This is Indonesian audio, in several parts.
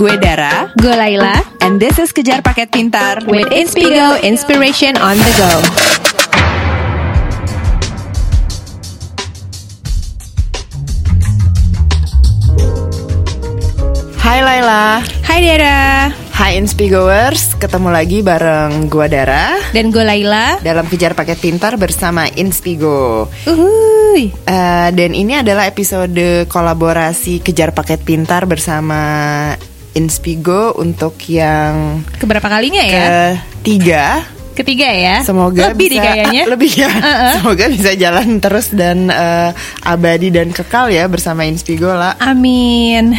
Gue Dara Gue Laila And this is Kejar Paket Pintar with Inspigo Inspiration on the go. Hai Laila Hai Dara Hai Inspigoers Ketemu lagi bareng gue Dara dan gue Laila. Dalam Kejar Paket Pintar bersama Inspigo Uhuy. Eh, Dan ini adalah episode kolaborasi Kejar Paket Pintar bersama Inspigo Untuk yang Keberapa kalinya ya? ketiga Ketiga ya. Semoga lebih bisa kayaknya. lebih ya. Uh-uh. Semoga bisa jalan terus dan eh, abadi dan kekal ya bersama Inspigo lah. Amin.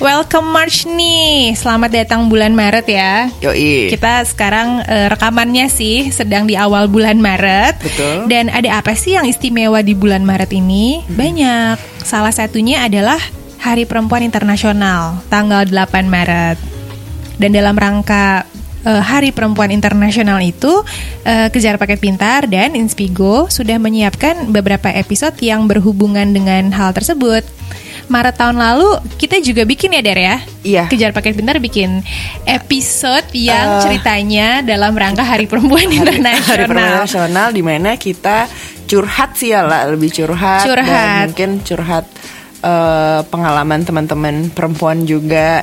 Welcome March nih. Selamat datang bulan Maret ya. Yoi. Kita sekarang eh, rekamannya sih sedang di awal bulan Maret. Betul. Dan ada apa sih yang istimewa di bulan Maret ini? Banyak. Salah satunya adalah Hari Perempuan Internasional, tanggal 8 Maret. Dan dalam rangka eh, Hari Perempuan Internasional itu, eh, Kejar Paket Pintar dan Inspigo sudah menyiapkan beberapa episode yang berhubungan dengan hal tersebut. Maret tahun lalu kita juga bikin ya Der ya. Iya. Kejar Paket Pintar bikin episode yang Eh, ceritanya dalam rangka Hari Perempuan Hari Internasional. Perempuan Nasional di mana kita curhat sih ya lah, lebih curhat, Curhat. dan mungkin curhat eh, pengalaman teman-teman perempuan juga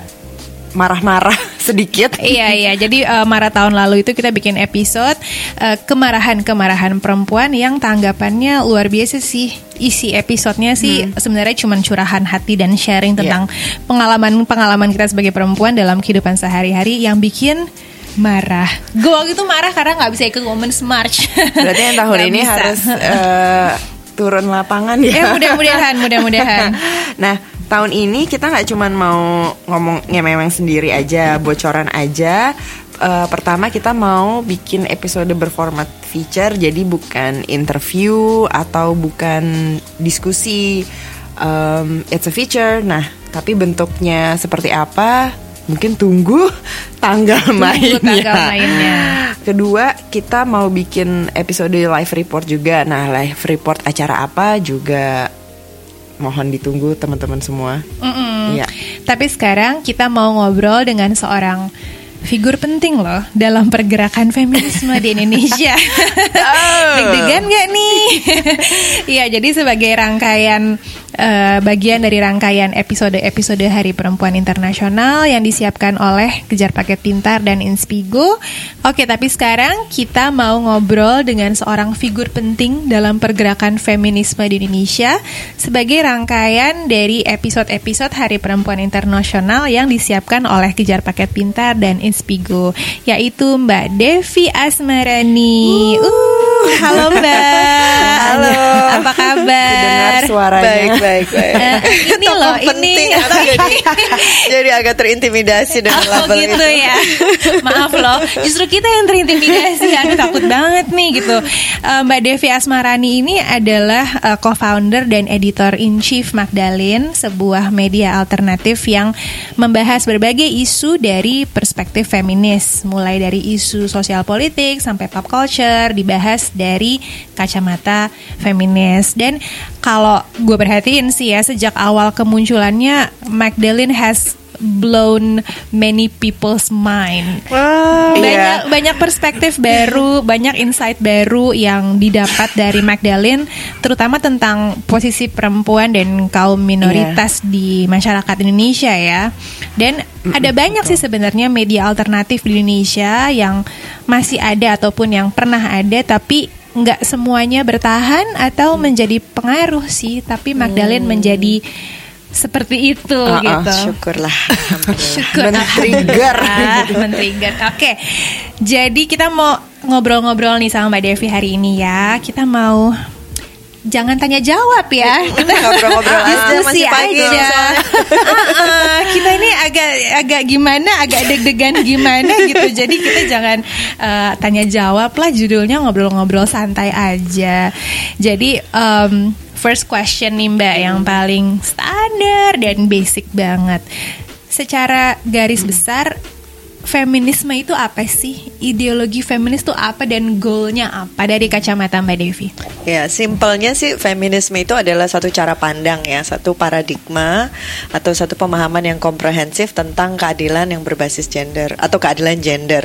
marah-marah sedikit. Iya iya, jadi eh, Maret tahun lalu itu kita bikin episode eh, kemarahan-kemarahan perempuan yang tanggapannya luar biasa sih. Isi episodenya sih sebenarnya cuma curahan hati dan sharing tentang pengalaman-pengalaman kita sebagai perempuan dalam kehidupan sehari-hari yang bikin marah. Gue waktu itu marah karena nggak bisa ikut Women's March. Berarti yang tahun Nggak ini bisa. harus eh, turun lapangan ya. Ya mudah-mudahan, mudah-mudahan. nah, tahun ini kita nggak cuman mau ngomongnya memang sendiri aja, bocoran aja. Eh, pertama kita mau bikin episode berformat feature, jadi bukan interview atau bukan diskusi. Em, it's a feature. Nah, tapi bentuknya seperti apa? Mungkin tunggu tanggal mainnya. tanggal mainnya. Kedua, kita mau bikin episode live report juga. Nah, live report acara apa juga mohon ditunggu teman-teman semua. Mm-mm. Iya. Tapi sekarang kita mau ngobrol dengan seorang figur penting loh dalam pergerakan feminisme di Indonesia. Oh. Deg-degan gak nih? Iya, jadi sebagai rangkaian eh, bagian dari rangkaian episode-episode Hari Perempuan Internasional yang disiapkan oleh Kejar Paket Pintar dan Inspigo. Oke, tapi sekarang kita mau ngobrol dengan seorang figur penting dalam pergerakan feminisme di Indonesia sebagai rangkaian dari episode-episode Hari Perempuan Internasional yang disiapkan oleh Kejar Paket Pintar dan Inspigo, yaitu Mbak Devi Asmarani. Uh, halo Mbak. Halo. Apa kabar? Dengar suaranya. Baik, baik, baik. Eh, ini Tokoh loh, penting ini. aku jadi jadi agak terintimidasi dengan Oh label gitu itu. ya Maaf loh Justru kita yang terintimidasi Aduh takut banget nih gitu Eh, Mbak Devi Asmarani ini adalah eh, Co-founder dan Editor-in-Chief Magdalene Sebuah media alternatif yang Membahas berbagai isu dari perspektif feminis. Mulai dari isu sosial politik Sampai pop culture Dibahas dari kacamata feminis. Dan kalau gue perhatiin sih ya Sejak awal kemunculannya Magdalene has blown many people's mind. Wow. Banyak banyak perspektif baru, banyak insight baru yang didapat dari Magdalene terutama tentang posisi perempuan dan kaum minoritas di masyarakat Indonesia ya. Dan ada banyak sih sebenarnya media alternatif di Indonesia yang masih ada ataupun yang pernah ada tapi nggak semuanya bertahan atau menjadi pengaruh sih, tapi Magdalene menjadi seperti itu Ah, ah, gitu. Syukurlah. Syukur Men-trigger. Men-trigger. Oke. Jadi kita mau ngobrol-ngobrol nih sama Mbak Devi hari ini ya. Kita mau jangan tanya jawab ya. Kita Ngobrol-ngobrol aja, masih pagi aja. Ah, ah, kita ini agak agak gimana, agak deg-degan gimana gitu. Jadi kita jangan eh, tanya jawab lah judulnya ngobrol-ngobrol santai aja. Jadi em, first question nih Mbak yang paling standar dan basic banget. Secara garis besar feminisme itu apa sih? Ideologi feminis itu apa dan goalnya apa dari kacamata Mbak Devi? Ya, simpelnya sih feminisme itu adalah satu cara pandang ya, satu paradigma atau satu pemahaman yang komprehensif tentang keadilan yang berbasis gender atau keadilan gender.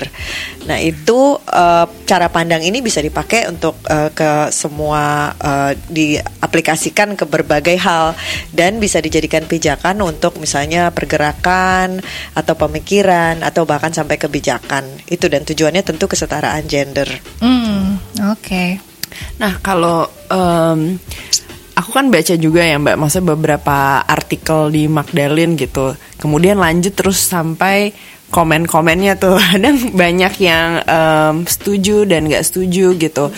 Nah, itu uh, cara pandang ini bisa dipakai untuk uh, ke semua uh, diaplikasikan ke berbagai hal dan bisa dijadikan pijakan untuk misalnya pergerakan atau pemikiran atau bahkan sampai kebijakan. Itu dan tujuannya tentu kesetaraan gender. Hmm, oke. Nah kalau um, aku kan baca juga ya mbak, maksudnya beberapa artikel di Magdalene gitu. Kemudian lanjut terus sampai komen-komennya tuh kadang banyak yang um, setuju dan nggak setuju gitu.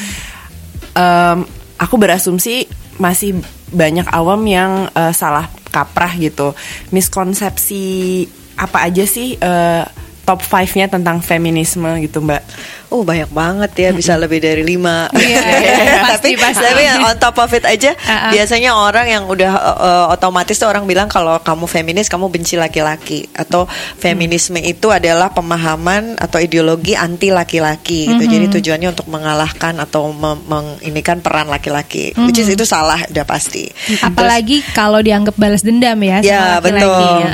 Um, aku berasumsi masih banyak awam yang uh, salah kaprah gitu, miskonsepsi apa aja sih uh, top 5-nya tentang feminisme gitu mbak? Oh banyak banget ya bisa lebih dari lima. Iya, pasti, tapi pasti. tapi on top of it aja Uh-uh. biasanya orang yang udah uh, uh, otomatis tuh orang bilang kalau kamu feminis kamu benci laki-laki atau feminisme itu adalah pemahaman atau ideologi anti laki-laki gitu. Jadi tujuannya untuk mengalahkan atau mem- menginikan peran laki-laki. Which is itu salah udah pasti. Apalagi kalau dianggap balas dendam ya Ya laki-laki, betul. ya.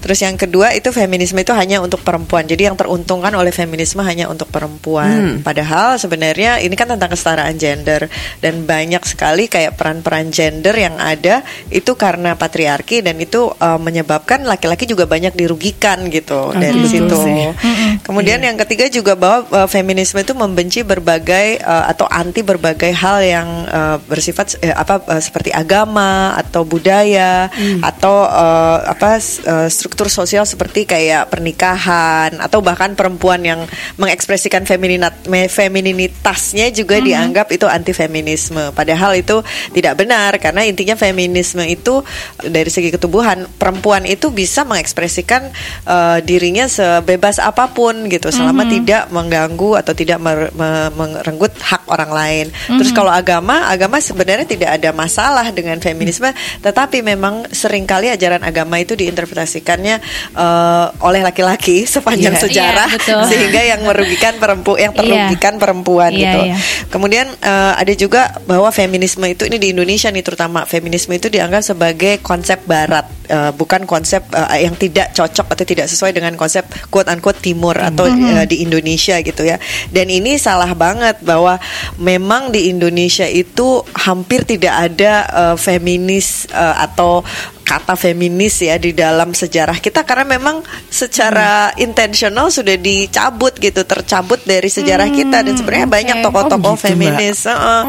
Terus yang kedua itu feminisme itu hanya untuk perempuan. Jadi yang teruntungkan oleh feminisme hanya untuk perempuan. Padahal sebenarnya ini kan tentang kesetaraan gender. Dan banyak sekali kayak peran-peran gender yang ada itu karena patriarki dan itu uh, menyebabkan laki-laki juga banyak dirugikan gitu dari betul situ. sih. Kemudian yang ketiga juga bahwa uh, feminisme itu membenci berbagai uh, atau anti berbagai hal yang uh, bersifat eh, apa uh, seperti agama atau budaya atau uh, apa uh, struktur sosial seperti kayak pernikahan atau bahkan perempuan yang mengekspresikan femininat me- femininitasnya juga dianggap itu anti feminisme. Padahal itu tidak benar karena intinya feminisme itu dari segi ketubuhan perempuan itu bisa mengekspresikan uh, dirinya sebebas apa pun gitu selama tidak mengganggu atau tidak mer- me- merenggut hak orang lain. Terus kalau agama, agama sebenarnya tidak ada masalah dengan feminisme, tetapi memang sering kali ajaran agama itu diinterpretasikannya uh, oleh laki-laki sepanjang Iya. sejarah Iya, betul. sehingga yang merugikan perempuan yang Iya. terugikan perempuan Iya, gitu. iya. Kemudian eh, ada juga bahwa feminisme itu ini di Indonesia nih terutama feminisme itu dianggap sebagai konsep barat eh, bukan konsep eh, yang tidak cocok atau tidak sesuai dengan konsep quote unquote timur atau eh, di Indonesia gitu ya. Dan ini salah banget bahwa memang di Indonesia itu hampir tidak ada eh, feminis eh, atau kata feminis ya di dalam sejarah kita karena memang secara intensional sudah dicabut gitu tercabut dari sejarah kita. Dan sebenarnya banyak oke. tokoh-tokoh Oh, gitu, feminis heeh.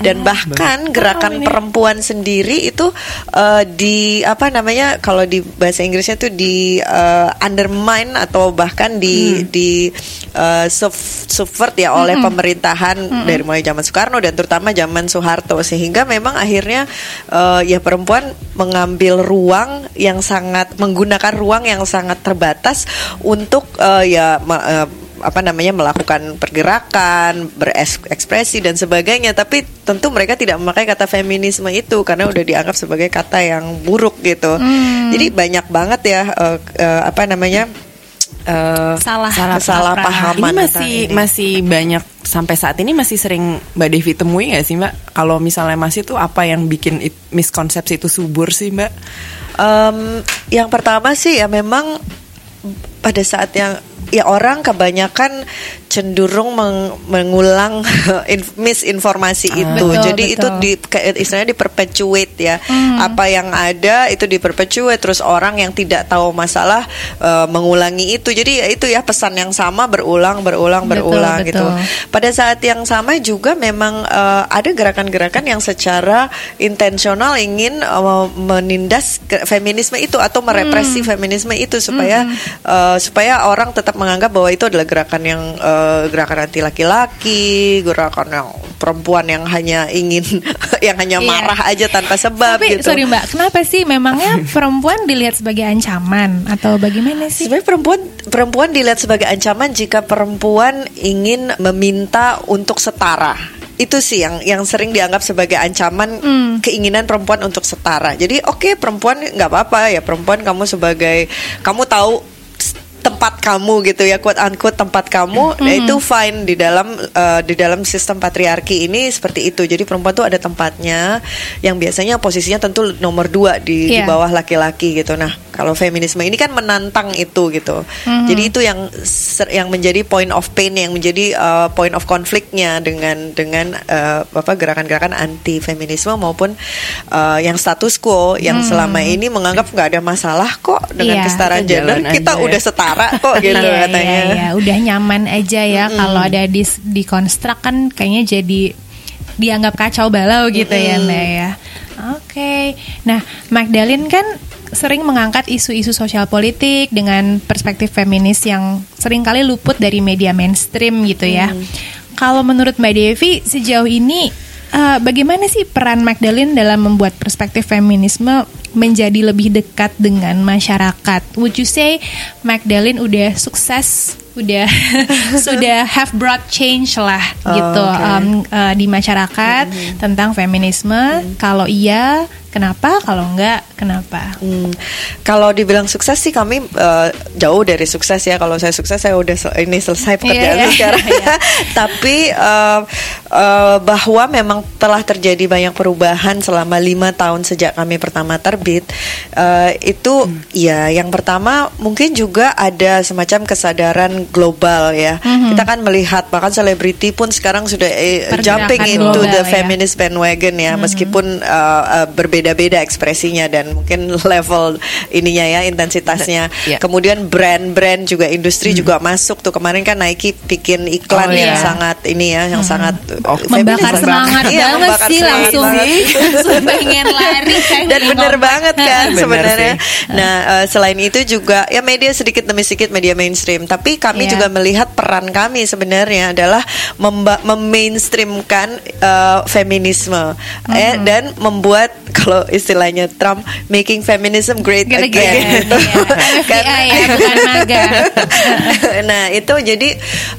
dan bahkan gerakan perempuan sendiri itu eh, di apa namanya kalau di bahasa Inggrisnya tuh di eh, undermine atau bahkan di di eh, sub- subvert ya oleh pemerintahan dari mulai zaman Soekarno dan terutama zaman Soeharto. Sehingga memang akhirnya eh, ya perempuan mengambil ruang yang sangat menggunakan ruang yang sangat terbatas untuk eh, ya ma- eh, apa namanya melakukan pergerakan, berekspresi dan sebagainya. Tapi tentu mereka tidak memakai kata feminisme itu karena udah dianggap sebagai kata yang buruk gitu. Jadi banyak banget ya eh, eh, apa namanya eh, Salah. salah kesalahpahaman Ini masih ini. masih banyak sampai saat ini masih sering Mbak Devi temui nggak sih Mbak? Kalau misalnya masih tuh apa yang bikin it- miskonsepsi itu subur sih Mbak? Em, yang pertama sih ya memang pada saat yang ya orang kebanyakan cenderung meng- mengulang in- misinformasi itu. Betul, Jadi betul. itu di kayak istilahnya diperpetuate ya. Apa yang ada itu diperpetuate terus orang yang tidak tahu masalah eh, mengulangi itu. Jadi ya itu ya pesan yang sama berulang berulang Betul, berulang betul. gitu. Pada saat yang sama juga memang eh, ada gerakan-gerakan yang secara intensional ingin eh, menindas feminisme itu atau merepresi Hmm. feminisme itu supaya eh, supaya orang tetap menganggap bahwa itu adalah gerakan yang eh, gerakan anti laki-laki, gerakan yang perempuan yang hanya ingin yang hanya Iya. marah aja tanpa sebab Tapi gitu. sorry Mbak, kenapa sih memangnya perempuan dilihat sebagai ancaman atau bagaimana sih? Sebenarnya perempuan perempuan dilihat sebagai ancaman jika perempuan ingin meminta untuk setara. Itu sih yang yang sering dianggap sebagai ancaman Hmm. keinginan perempuan untuk setara. Jadi oke perempuan nggak apa-apa ya perempuan kamu sebagai kamu tahu tempat kamu gitu ya quote unquote tempat kamu nah, itu fine di dalam uh, di dalam sistem patriarki ini seperti itu. Jadi perempuan tuh ada tempatnya yang biasanya posisinya tentu nomor dua di, di Iya. bawah laki-laki gitu. Nah kalau feminisme ini kan menantang itu gitu jadi itu yang ser- yang menjadi point of pain yang menjadi uh, point of konfliknya dengan dengan uh, apa gerakan-gerakan anti feminisme maupun uh, yang status quo yang selama ini menganggap nggak ada masalah kok dengan Iya. kesetaraan Kita gender jalan kita aja ya. udah setara kok gitu iya, katanya Iya, iya. udah nyaman aja ya kalau ada di di konstruk kan kayaknya jadi dianggap kacau balau gitu ya Mbak ya. Oke. Nah, Magdalene kan sering mengangkat isu-isu sosial politik dengan perspektif feminis yang sering kali luput dari media mainstream gitu ya. Kalau menurut Mbak Devi sejauh ini eh, bagaimana sih peran Magdalene dalam membuat perspektif feminisme menjadi lebih dekat dengan masyarakat? Would you say Magdalene udah sukses, udah sudah have brought change lah gitu oke. um, eh, di masyarakat tentang feminisme? Kalau iya, kenapa? Kalau enggak, kenapa? Hmm, kalau dibilang sukses sih kami eh, jauh dari sukses ya. Kalau saya sukses saya udah sel- ini selesai pekerjaan Iya, iya, sekarang. iya. Tapi eh, eh, bahwa memang telah terjadi banyak perubahan selama lima tahun sejak kami pertama terbit. eh, itu Hmm. ya yang pertama mungkin juga ada semacam kesadaran global ya. Kita kan melihat bahkan selebriti pun sekarang sudah eh, jumping into global the ya. feminist bandwagon ya, meskipun uh, uh, berbeda-beda ekspresinya dan mungkin level ininya ya intensitasnya. Ya. Kemudian brand-brand juga industri juga masuk tuh kemarin kan Nike bikin iklan Oh, yang iya. sangat ini ya, yang sangat uh, Oh, Membakar semangat Iya, banget membakar sih semangat langsung, pengen lari kan dan bener banget kan sebenarnya. Nah uh, selain itu juga ya media sedikit demi sedikit media mainstream, tapi kami Iya. juga melihat peran kami sebenarnya adalah memainstreamkan uh, feminisme eh, Mm-hmm. dan membuat kalau istilahnya Trump making feminism great Gitu-gitu. again. gitu. Iya. FBI ya, bukan MAGA. nah itu jadi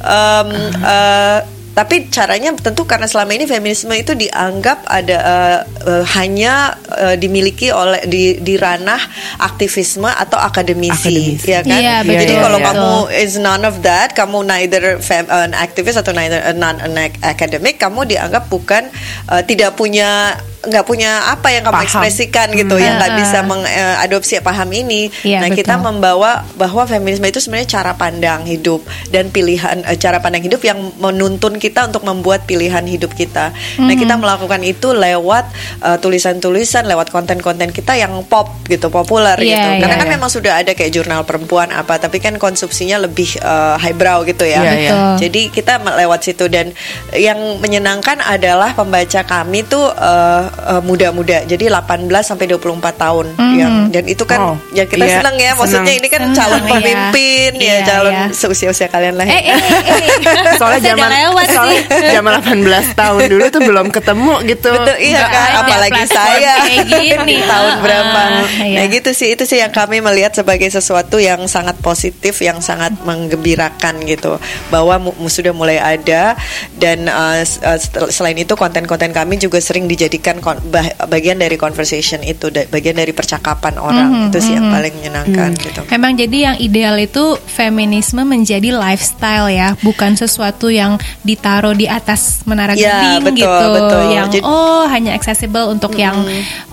um, uh, tapi caranya tentu karena selama ini feminisme itu dianggap ada uh, uh, hanya uh, dimiliki oleh di, di ranah aktivisme atau akademisi, Akademisi. ya kan? Iya, Jadi betul. kalau Iya. kamu is none of that, kamu neither fem, an activist atau neither uh, non an academic, kamu dianggap bukan uh, tidak punya nggak punya apa yang kamu Paham. ekspresikan gitu, yang nggak Hmm. bisa mengadopsi paham ini. Iya, nah kita betul. membawa bahwa feminisme itu sebenarnya cara pandang hidup dan pilihan eh, cara pandang hidup yang menuntun kita untuk membuat pilihan hidup kita. Nah, Hmm. kita melakukan itu lewat eh, tulisan-tulisan, lewat konten-konten kita yang pop gitu, populer Iya, gitu. Karena kan iya. memang sudah ada kayak jurnal perempuan apa, tapi kan konsumsinya lebih eh, highbrow gitu ya. Iya, iya. Betul. Jadi kita lewat situ dan yang menyenangkan adalah pembaca kami tuh eh, eh, muda-muda. Jadi 18 sampai 24 tahun yang dan itu kan Oh, ya kita iya, seneng ya. Maksudnya seneng. ini kan calon iya. pemimpin ya, Iya, calon iya. seusia-usia kalian lah. Eh, ya. eh, eh. Soalnya zaman lewat soalnya sih. zaman 18 tahun dulu tuh belum ketemu gitu. Betul, iya Nggak kan, apalagi saya kayak gini. di tahun Ah, berapa. iya. Nah gitu sih, itu sih yang kami melihat sebagai sesuatu yang sangat positif, yang sangat menggembirakan gitu, bahwa mu- mu- sudah mulai ada dan uh, s- uh, selain itu konten-konten kami juga sering dijadikan bah- bagian dari conversation itu, bagian dari percakapan orang Mhm, itu sih yang mhm. paling menyenangkan gitu. Memang jadi yang ideal itu feminisme menjadi lifestyle ya, bukan sesuatu yang ditaruh di atas menara Ya, geding betul, gitu, betul. yang Jadi- oh hanya accessible untuk yang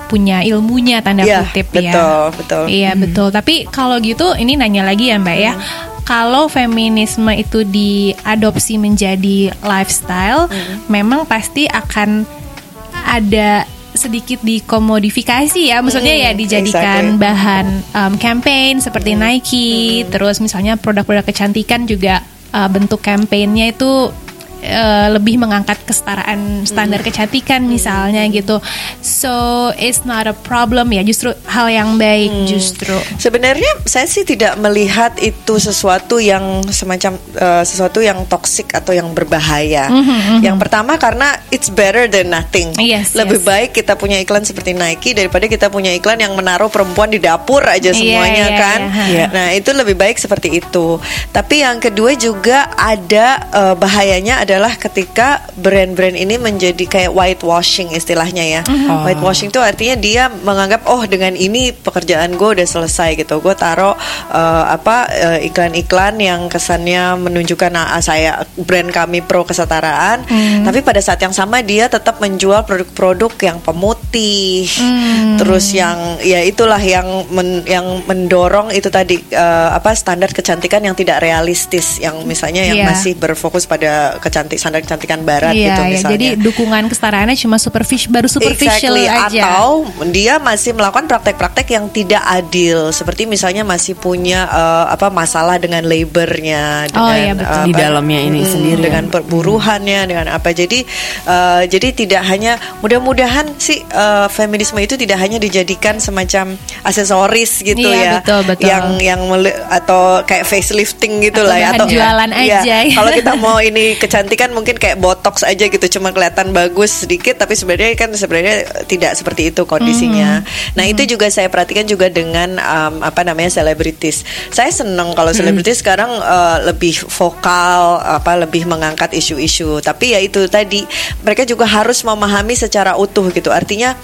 punya ilmunya tanda Ya, kutip betul, ya. betul. Iya betul. Tapi kalau gitu ini nanya lagi ya Mbak ya. Kalau feminisme itu diadopsi menjadi lifestyle, memang pasti akan ada sedikit dikomodifikasi ya, maksudnya Hmm, ya dijadikan exactly. bahan um, campaign seperti Nike, terus misalnya produk-produk kecantikan juga uh, bentuk campaignnya itu uh, lebih mengangkat kesetaraan standar kecantikan misalnya gitu. So it's not a problem ya, justru hal yang baik justru. Sebenarnya saya sih tidak melihat itu sesuatu yang semacam eh, sesuatu yang toksik atau yang berbahaya. Yang pertama karena it's better than nothing. Yes, Lebih yes. baik kita punya iklan seperti Nike daripada kita punya iklan yang menaruh perempuan di dapur aja Iya, semuanya iya, kan. iya. Nah, itu lebih baik seperti itu. Tapi yang kedua juga ada eh, bahayanya adalah adalah ketika brand-brand ini menjadi kayak whitewashing istilahnya ya. Oh. Whitewashing itu artinya dia menganggap oh dengan ini pekerjaan gue udah selesai gitu. Gue taruh uh, apa uh, iklan-iklan yang kesannya menunjukkan nah, saya brand kami pro kesetaraan, tapi pada saat yang sama dia tetap menjual produk-produk yang pemutih, terus yang ya itulah yang men- yang mendorong itu tadi uh, apa standar kecantikan yang tidak realistis, yang misalnya yang Iya. masih berfokus pada kecantik standar kecantikan barat Iya, gitu ya, misalnya. jadi dukungan kesetaraannya cuma superficial, baru superficial Exactly. aja. Atau dia masih melakukan praktek-praktek yang tidak adil, seperti misalnya masih punya eh, apa masalah dengan labornya, dengan Oh, iya, betul. eh, Di apa, dalamnya ini mm, sendiri ya. dengan perburuhannya, dengan apa. Jadi eh, jadi tidak hanya mudah-mudahan sih eh, feminisme itu tidak hanya dijadikan semacam aksesoris gitu Iya, ya, betul, betul. yang yang atau kayak facelifting gitu Atau lah ya, bahan jualan Iya, aja. Kalau kita mau ini kecantikan mungkin kayak botox aja gitu, cuma kelihatan bagus sedikit, tapi sebenarnya kan sebenarnya tidak seperti itu kondisinya. Nah itu juga saya perhatikan juga dengan um, apa namanya selebritis. Saya seneng kalau selebritis sekarang uh, lebih vokal, apa lebih mengangkat isu-isu. Tapi ya itu tadi mereka juga harus memahami secara utuh gitu. Artinya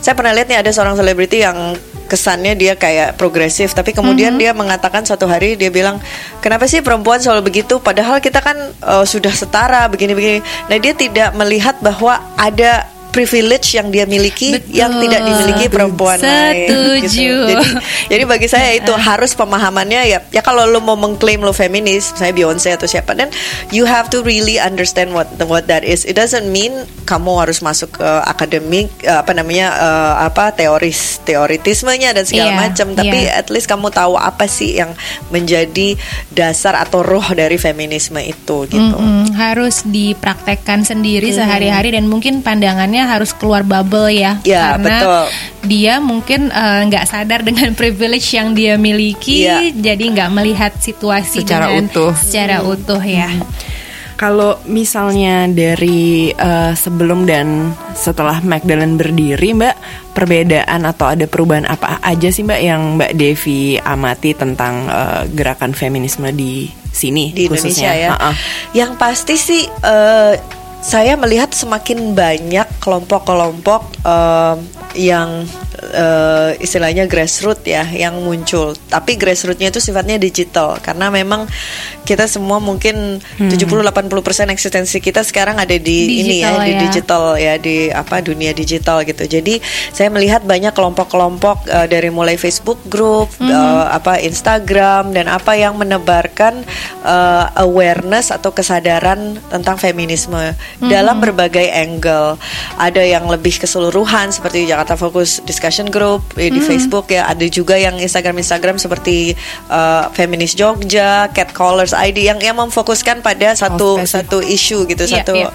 saya pernah lihat nih ada seorang selebriti yang kesannya dia kayak progresif tapi kemudian dia mengatakan suatu hari dia bilang kenapa sih perempuan selalu begitu padahal kita kan uh, sudah setara begini-begini nah dia tidak melihat bahwa ada privilege yang dia miliki Betul. yang tidak dimiliki perempuan lain Setuju. gitu. jadi jadi bagi saya itu harus pemahamannya ya ya kalau lu mau mengklaim lu feminis saya Beyonce atau siapa dan you have to really understand what what that is it doesn't mean kamu harus masuk ke akademik eh, apa namanya eh, apa teoris teoritismenya dan segala Iya, macam tapi iya. at least kamu tahu apa sih yang menjadi dasar atau roh dari feminisme itu gitu Mm-mm, harus dipraktekkan sendiri sehari-hari dan mungkin pandangannya harus keluar bubble ya, Ya, karena betul. dia mungkin eh, nggak sadar dengan privilege yang dia miliki, Iya. jadi nggak melihat situasi Secara dengan utuh. secara utuh ya. Kalau misalnya dari eh, sebelum dan setelah Magdalene berdiri, Mbak, perbedaan atau ada perubahan apa aja sih Mbak yang Mbak Devi amati tentang eh, gerakan feminisme di sini di Indonesia khususnya? ya. Ha-ha. Yang pasti sih eh, saya melihat semakin banyak kelompok-kelompok eh, yang eh, istilahnya grassroots ya yang muncul. Tapi grassrootsnya itu sifatnya digital karena memang kita semua mungkin 70-80% eksistensi kita sekarang ada di ini ya Digital di ya. digital ya di apa dunia digital gitu. Jadi saya melihat banyak kelompok-kelompok eh, dari mulai Facebook group, eh, apa Instagram dan apa yang menebarkan eh, awareness atau kesadaran tentang feminisme dalam berbagai angle. Ada yang lebih keseluruhan seperti Jakarta Focus Discussion Group eh, di Facebook ya. Ada juga yang Instagram Instagram seperti eh, Feminis Jogja, Catcallers ID yang yang memfokuskan pada satu spesifik. satu isu gitu Iya, satu iya.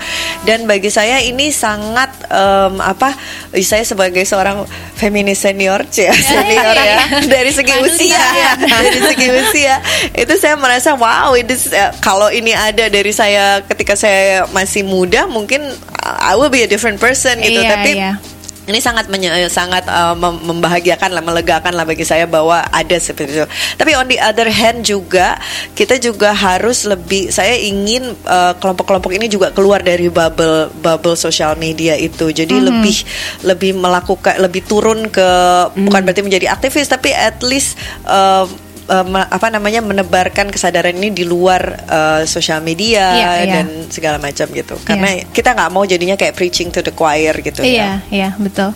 dan bagi saya ini sangat em, apa saya sebagai seorang feminis senior ya senior ya dari segi usia ya dari segi usia itu saya merasa wow ini eh, kalau ini ada dari saya ketika saya masih muda mungkin uh, I will be a different person gitu Iya, tapi iya. ini sangat menye- eh, sangat uh, mem- membahagiakan lah melegakan lah bagi saya bahwa ada seperti itu. Tapi on the other hand juga kita juga harus lebih saya ingin uh, kelompok-kelompok ini juga keluar dari bubble bubble sosial media itu. Jadi lebih lebih melakukan lebih turun ke bukan berarti menjadi aktivis tapi at least uh, uh, me- apa namanya menebarkan kesadaran ini di luar uh, sosial media Iya, iya. dan segala macam gitu. Karena kita nggak mau jadinya kayak preaching to the choir gitu ya. Iya, iya, betul.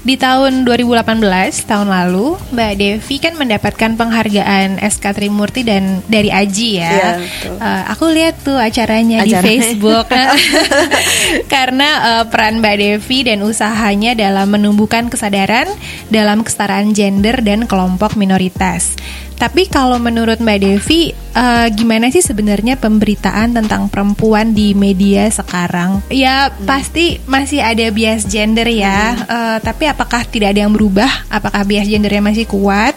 Di tahun 2018, tahun lalu, Mbak Devi kan mendapatkan penghargaan SK Trimurti dan dari Aji ya. Betul. Eh, aku lihat tuh acaranya di. Facebook. Karena eh, peran Mbak Devi dan usahanya dalam menumbuhkan kesadaran dalam kesetaraan gender dan kelompok minoritas. Tapi kalau menurut Mbak Devi, eh, gimana sih sebenarnya pemberitaan tentang perempuan di media sekarang? Ya pasti masih ada bias gender ya. Eh, tapi apakah tidak ada yang berubah? Apakah bias gendernya masih kuat?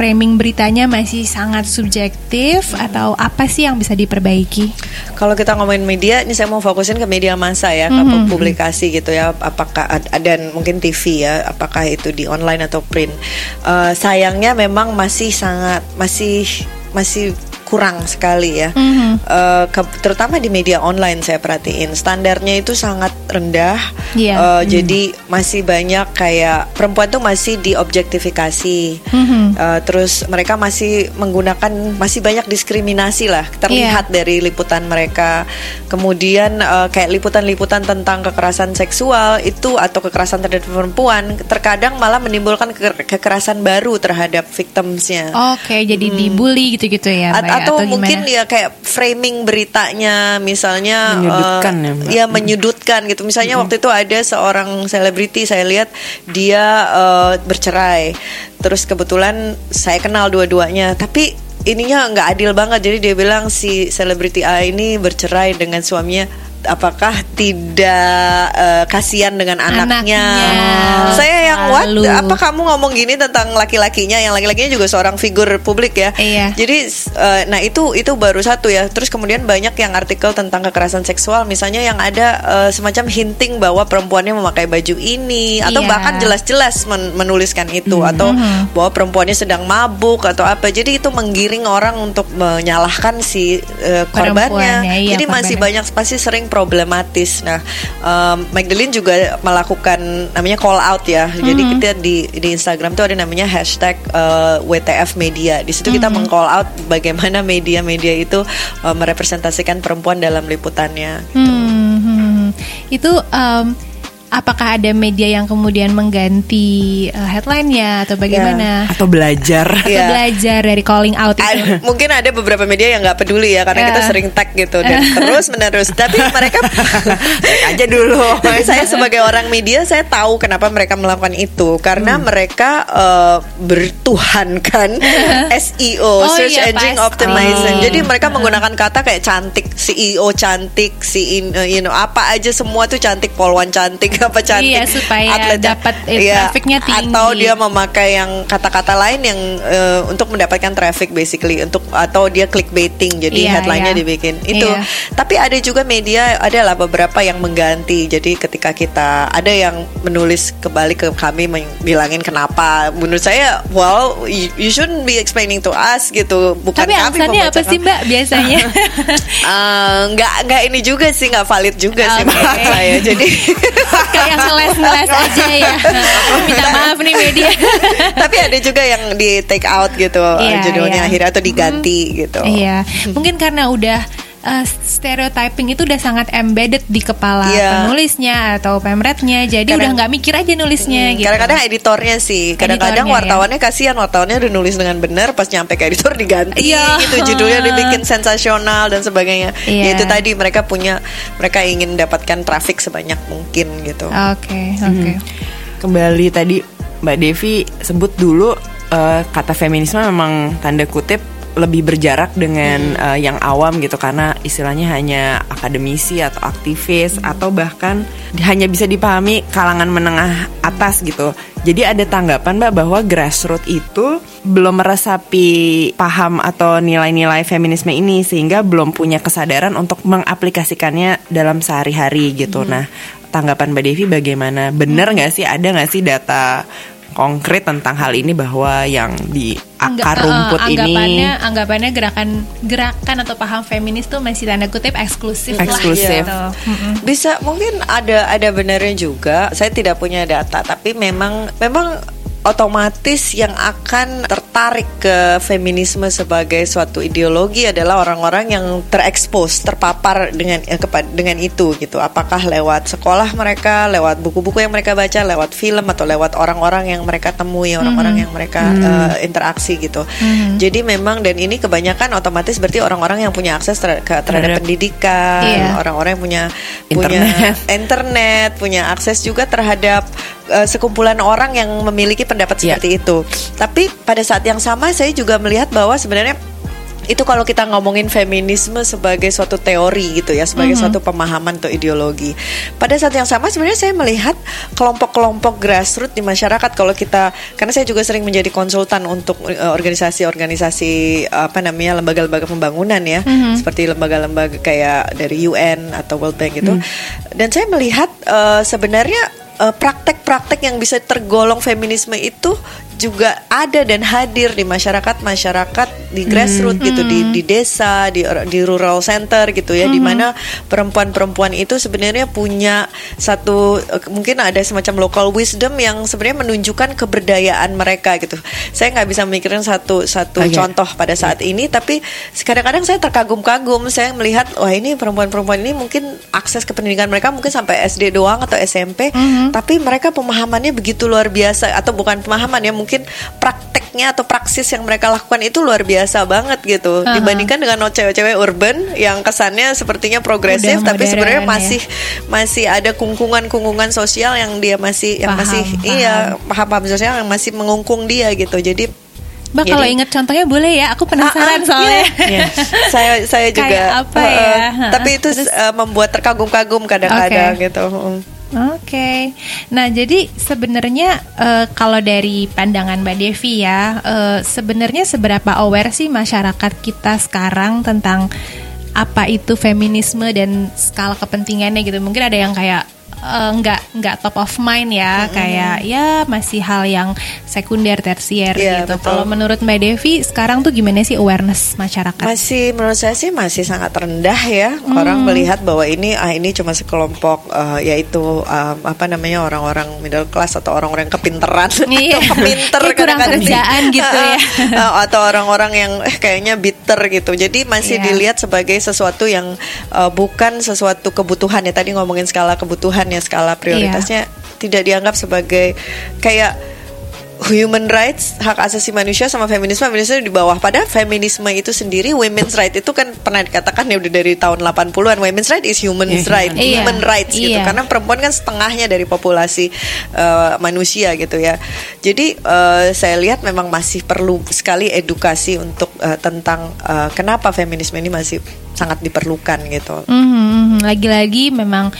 Framing beritanya masih sangat subjektif atau apa sih yang bisa diperbaiki? Kalau kita ngomongin media, ini saya mau fokusin ke media massa ya, ke Mhm. publikasi gitu ya. Apakah dan mungkin TV ya, apakah itu di online atau print. Eh, sayangnya memang masih sangat masih masih kurang sekali ya. Mhm. Eh, ke- terutama di media online saya perhatiin standarnya itu sangat rendah. Iya. Eh, Jadi masih banyak kayak perempuan tuh masih diobjektifikasi. Mhm. Eh, terus mereka masih menggunakan masih banyak diskriminasi lah terlihat Iya. dari liputan mereka. Kemudian eh, kayak liputan-liputan tentang kekerasan seksual itu atau kekerasan terhadap perempuan terkadang malah menimbulkan ke- kekerasan baru terhadap victimsnya. Oke, jadi dibully gitu-gitu ya, A- Mbak, ya? Atau, gimana? mungkin ya kayak framing beritanya misalnya Menyudutkan eh, ya, Mbak. ya menyudutkan gitu. Misalnya waktu itu ada seorang selebriti saya lihat dia eh, bercerai. Terus kebetulan saya kenal dua-duanya. Tapi ininya nggak adil banget. Jadi dia bilang si selebriti A ini bercerai dengan suaminya apakah tidak eh, kasihan dengan anaknya, Anaknya. saya yang what Lalu. apa kamu ngomong gini tentang laki-lakinya yang laki-lakinya juga seorang figur publik ya Iya. jadi eh, nah itu itu baru satu ya. Terus kemudian banyak yang artikel tentang kekerasan seksual misalnya yang ada eh, semacam hinting bahwa perempuannya memakai baju ini atau Iya. bahkan jelas-jelas men- menuliskan itu atau bahwa perempuannya sedang mabuk atau apa. Jadi itu menggiring orang untuk menyalahkan si eh, korbannya. Iya, Jadi masih korbannya. banyak pasti sering problematis. Nah, em, Magdalene juga melakukan namanya call out ya. Jadi Mm-hmm. kita di di Instagram tuh ada namanya hashtag eh, WTF Media. Di situ kita Mm-hmm. meng-call out bagaimana media-media itu eh, merepresentasikan perempuan dalam liputannya. Hmm, hmm. Itu em, apakah ada media yang kemudian mengganti eh, headline-nya atau bagaimana? atau belajar Atau Iya. belajar dari calling out itu? Ad- mungkin ada beberapa media yang nggak peduli ya karena Ya. kita sering tag gitu dan terus menerus tapi mereka aja dulu saya sebagai orang media saya tahu kenapa mereka melakukan itu karena Hmm. mereka eh, bertuhankan SEO Oh search iya, engine pasti. optimization Oh. jadi mereka menggunakan kata kayak cantik CEO cantik si in- eh, you know apa aja semua tuh cantik polwan cantik apa cantik Iya, supaya atlet- dapat, eh, Iya, trafficnya tinggi. atau dia memakai yang kata-kata lain yang eh, untuk mendapatkan traffic basically untuk atau dia clickbaiting jadi Iya, headline-nya iya. dibikin itu Iya. tapi ada juga media adalah beberapa yang mengganti. Jadi ketika kita ada yang menulis kembali ke kami bilangin kenapa. Menurut saya, well, you, you shouldn't be explaining to us gitu. Bukan Tapi kami alasannya apa sih Mbak biasanya? Eh, nggak nggak ini juga sih nggak valid juga sih Oke. menurut saya. Jadi Kayak ngeles-ngeles aja ya. Minta maaf nih media. tapi ada juga yang di take out gitu Iya, judulnya iya. akhirnya atau diganti gitu. Iya, mungkin karena udah uh, stereotyping itu udah sangat embedded di kepala Iya. penulisnya atau pemretnya, jadi Kadang- udah nggak mikir aja nulisnya Hmm, gitu. Kadang-kadang editornya sih, kadang-kadang Editornya, ya. wartawannya kasihan, wartawannya udah nulis dengan benar, pas nyampe ke editor diganti, Iya. gitu judulnya dibikin sensasional dan sebagainya. Ya Iya. itu tadi mereka punya, mereka ingin dapatkan traffic sebanyak mungkin gitu. Oke, oke. Kembali tadi Mbak Devi sebut dulu eh, kata feminisme memang tanda kutip lebih berjarak dengan eh, yang awam gitu karena istilahnya hanya akademisi atau aktivis atau bahkan hanya bisa dipahami kalangan menengah atas gitu. Jadi ada tanggapan Mbak bahwa grassroots itu belum meresapi paham atau nilai-nilai feminisme ini sehingga belum punya kesadaran untuk mengaplikasikannya dalam sehari-hari gitu. Nah, tanggapan Mbak Devi bagaimana? Bener nggak sih ada nggak sih data konkret tentang hal ini bahwa yang di akar Angga- rumput eh, ini anggapannya anggapannya gerakan gerakan atau paham feminis tuh masih tanda kutip eksklusif, Eksklusif. lah gitu. Bisa mungkin ada ada benarnya juga. Saya tidak punya data, tapi memang memang otomatis yang akan tertarik ke feminisme sebagai suatu ideologi adalah orang-orang yang terekspos, terpapar dengan eh, dengan itu gitu. Apakah lewat sekolah mereka, lewat buku-buku yang mereka baca, lewat film atau lewat orang-orang yang mereka temui, orang-orang yang mereka eh, interaksi gitu. Jadi memang dan ini kebanyakan otomatis berarti orang-orang yang punya akses ter- ke- terhadap Terhadap- pendidikan, Iya. orang-orang yang punya punya Internet. internet, punya akses juga terhadap uh, sekumpulan orang yang memiliki pendapat Iya. seperti itu. Tapi pada saat yang sama saya juga melihat bahwa sebenarnya itu kalau kita ngomongin feminisme sebagai suatu teori gitu ya, sebagai Mhm. suatu pemahaman atau ideologi. Pada saat yang sama sebenarnya saya melihat kelompok-kelompok grassroots di masyarakat kalau kita karena saya juga sering menjadi konsultan untuk uh, organisasi-organisasi apa namanya lembaga-lembaga pembangunan ya, Mhm. seperti lembaga-lembaga kayak dari UN atau World Bank gitu. Hmm. Dan saya melihat uh, sebenarnya praktek-praktek yang bisa tergolong feminisme itu juga ada dan hadir di masyarakat masyarakat di grassroots gitu di di desa di di rural center gitu ya di mana perempuan-perempuan itu sebenarnya punya satu eh, mungkin ada semacam local wisdom yang sebenarnya menunjukkan keberdayaan mereka gitu. Saya nggak bisa mikirin satu satu Oke. contoh pada saat ini tapi kadang-kadang saya terkagum-kagum saya melihat wah ini perempuan-perempuan ini mungkin akses ke pendidikan mereka mungkin sampai SD doang atau SMP tapi mereka pemahamannya begitu luar biasa atau bukan pemahaman ya mungkin prakteknya atau praksis yang mereka lakukan itu luar biasa banget gitu Aha. dibandingkan dengan cewek-cewek urban yang kesannya sepertinya progresif Udah tapi sebenarnya ya. masih masih ada kungkungan-kungkungan sosial yang dia masih yang Paham, masih paham. iya paham-paham sosial yang masih mengungkung dia gitu jadi Mbak kalau inget contohnya boleh ya, aku penasaran Ah, ah, soalnya. iya. saya saya juga Kayak apa eh, ya? tapi itu eh, membuat terkagum-kagum kadang-kadang Oke. gitu Oke, nah jadi sebenarnya eh, kalau dari pandangan Mbak Devi ya, eh, sebenarnya seberapa aware sih masyarakat kita sekarang tentang apa itu feminisme dan skala kepentingannya gitu? Mungkin ada yang kayak eh, nggak nggak top of mind ya, kayak ya masih hal yang sekunder, tersier Iya, gitu. Kalau menurut Mbak Devi sekarang tuh gimana sih awareness masyarakat? masih menurut saya sih masih sangat rendah ya Hmm. orang melihat bahwa ini ah ini cuma sekelompok eh, yaitu um, apa namanya orang-orang middle class atau orang-orang yang kepinteran Iya. atau pinter Kayak kurang kerjaan gitu ya. Eh, atau orang-orang yang eh, kayaknya bitter gitu jadi masih Iya. dilihat sebagai sesuatu yang eh, bukan sesuatu kebutuhan ya tadi ngomongin skala kebutuhan ya skala prioritasnya tidak dianggap sebagai kayak human rights, hak asasi manusia sama feminisme, feminisme di bawah. Padahal feminisme itu sendiri, women's right itu kan pernah dikatakan ya udah dari tahun 80-an, women's right is human Iya, right, Iya. human rights gitu. Iya. Karena perempuan kan setengahnya dari populasi eh, manusia gitu ya. Jadi eh, saya lihat memang masih perlu sekali edukasi untuk eh, tentang eh, kenapa feminisme ini masih sangat diperlukan gitu. Mhm, mhm. Lagi-lagi memang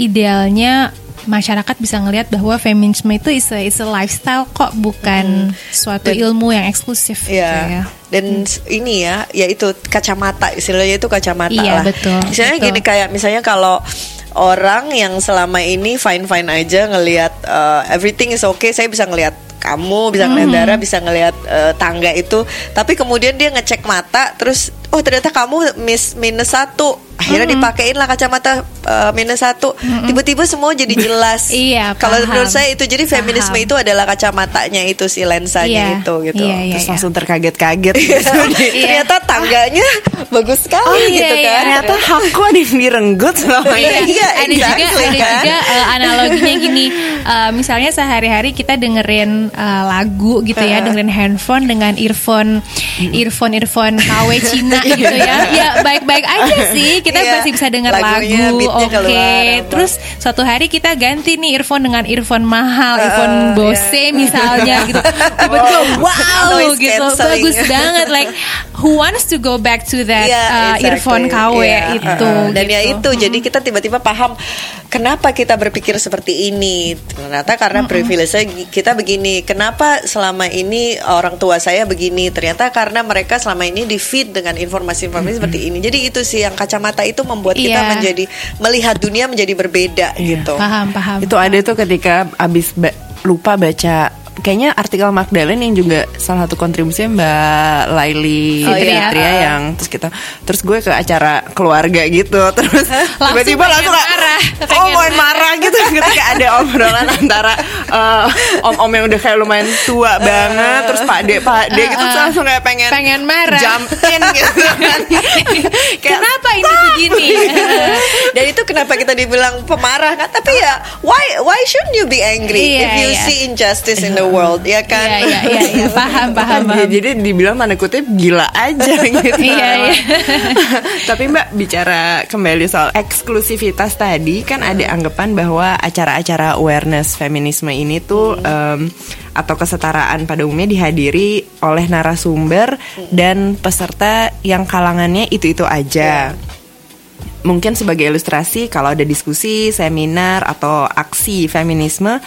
idealnya masyarakat bisa ngelihat bahwa feminisme itu is a, is a lifestyle kok bukan suatu Dan- ilmu yang eksklusif gitu Iya. ya. Dan s- ini ya, yaitu kacamata istilahnya itu kacamata Iya, lah. betul, Misalnya betul. gini kayak misalnya kalau orang yang selama ini fine fine aja ngelihat uh, everything is okay, saya bisa ngelihat kamu bisa ngelihat Hmm. darah bisa ngelihat uh, tangga itu tapi kemudian dia ngecek mata terus oh ternyata kamu miss minus satu akhirnya Hmm. dipakein lah kacamata uh, minus satu tiba-tiba semua jadi jelas Iya, kalau menurut saya itu jadi feminisme Paham. itu adalah kacamatanya itu si lensanya Iya, itu gitu iya, iya. Terus langsung terkaget-kaget gitu. ternyata tangganya bagus sekali Oh, iya, gitu iya. kan Ternyata hakku ada yang direnggut selama Iya, ini. Iya, ada juga ada kan? juga uh, analoginya gini uh, misalnya sehari-hari kita dengerin uh, lagu gitu ya dengerin handphone dengan earphone earphone earphone KW Cina gitu ya. Ya baik-baik aja sih. Kita Iya, masih bisa dengar lagunya, lagu. oke. apa. terus suatu hari kita ganti nih earphone dengan earphone mahal earphone Uh, Bose iya. misalnya gitu. Tiba-tiba wow Noise gitu. bagus banget like who wants to go back to that Iya, uh, exactly. earphone KW Iya, itu uh-uh. dan ya itu jadi kita tiba-tiba paham kenapa kita berpikir seperti ini. Ternyata karena privilege kita begini kenapa selama ini orang tua saya begini ternyata karena mereka selama ini di feed dengan informasi-informasi seperti ini jadi itu sih yang kacamata itu membuat kita Iya. menjadi melihat dunia menjadi berbeda Iya. gitu paham paham Itu ada tuh ketika abis ba- lupa baca kayaknya artikel Magdalene yang juga salah satu kontribusinya Mbak Laili Oh, iya. Fitria yang terus kita terus gue ke acara keluarga gitu terus Langsung tiba-tiba langsung kayak, marah, oh pengen marah gitu ketika ada obrolan antara eh, om-om yang udah kayak lumayan tua banget terus Pak De Pak De gitu terus langsung kayak pengen Pengen marah. jump in gitu kan Kayak, Kenapa ini begini? Dan itu kenapa kita dibilang pemarah kan? Tapi ya why why shouldn't you be angry Iya, if you iya. see injustice in the world ya kan? Iya iya iya iya, paham paham Ya, jadi dibilang tanda kutip gila aja gitu. Iya, iya. Tapi Mbak bicara kembali soal eksklusivitas tadi kan ada anggapan bahwa acara-acara awareness feminisme ini tuh em, atau kesetaraan pada umumnya dihadiri oleh narasumber dan peserta yang kalangannya itu-itu aja. Mungkin sebagai ilustrasi kalau ada diskusi, seminar atau aksi feminisme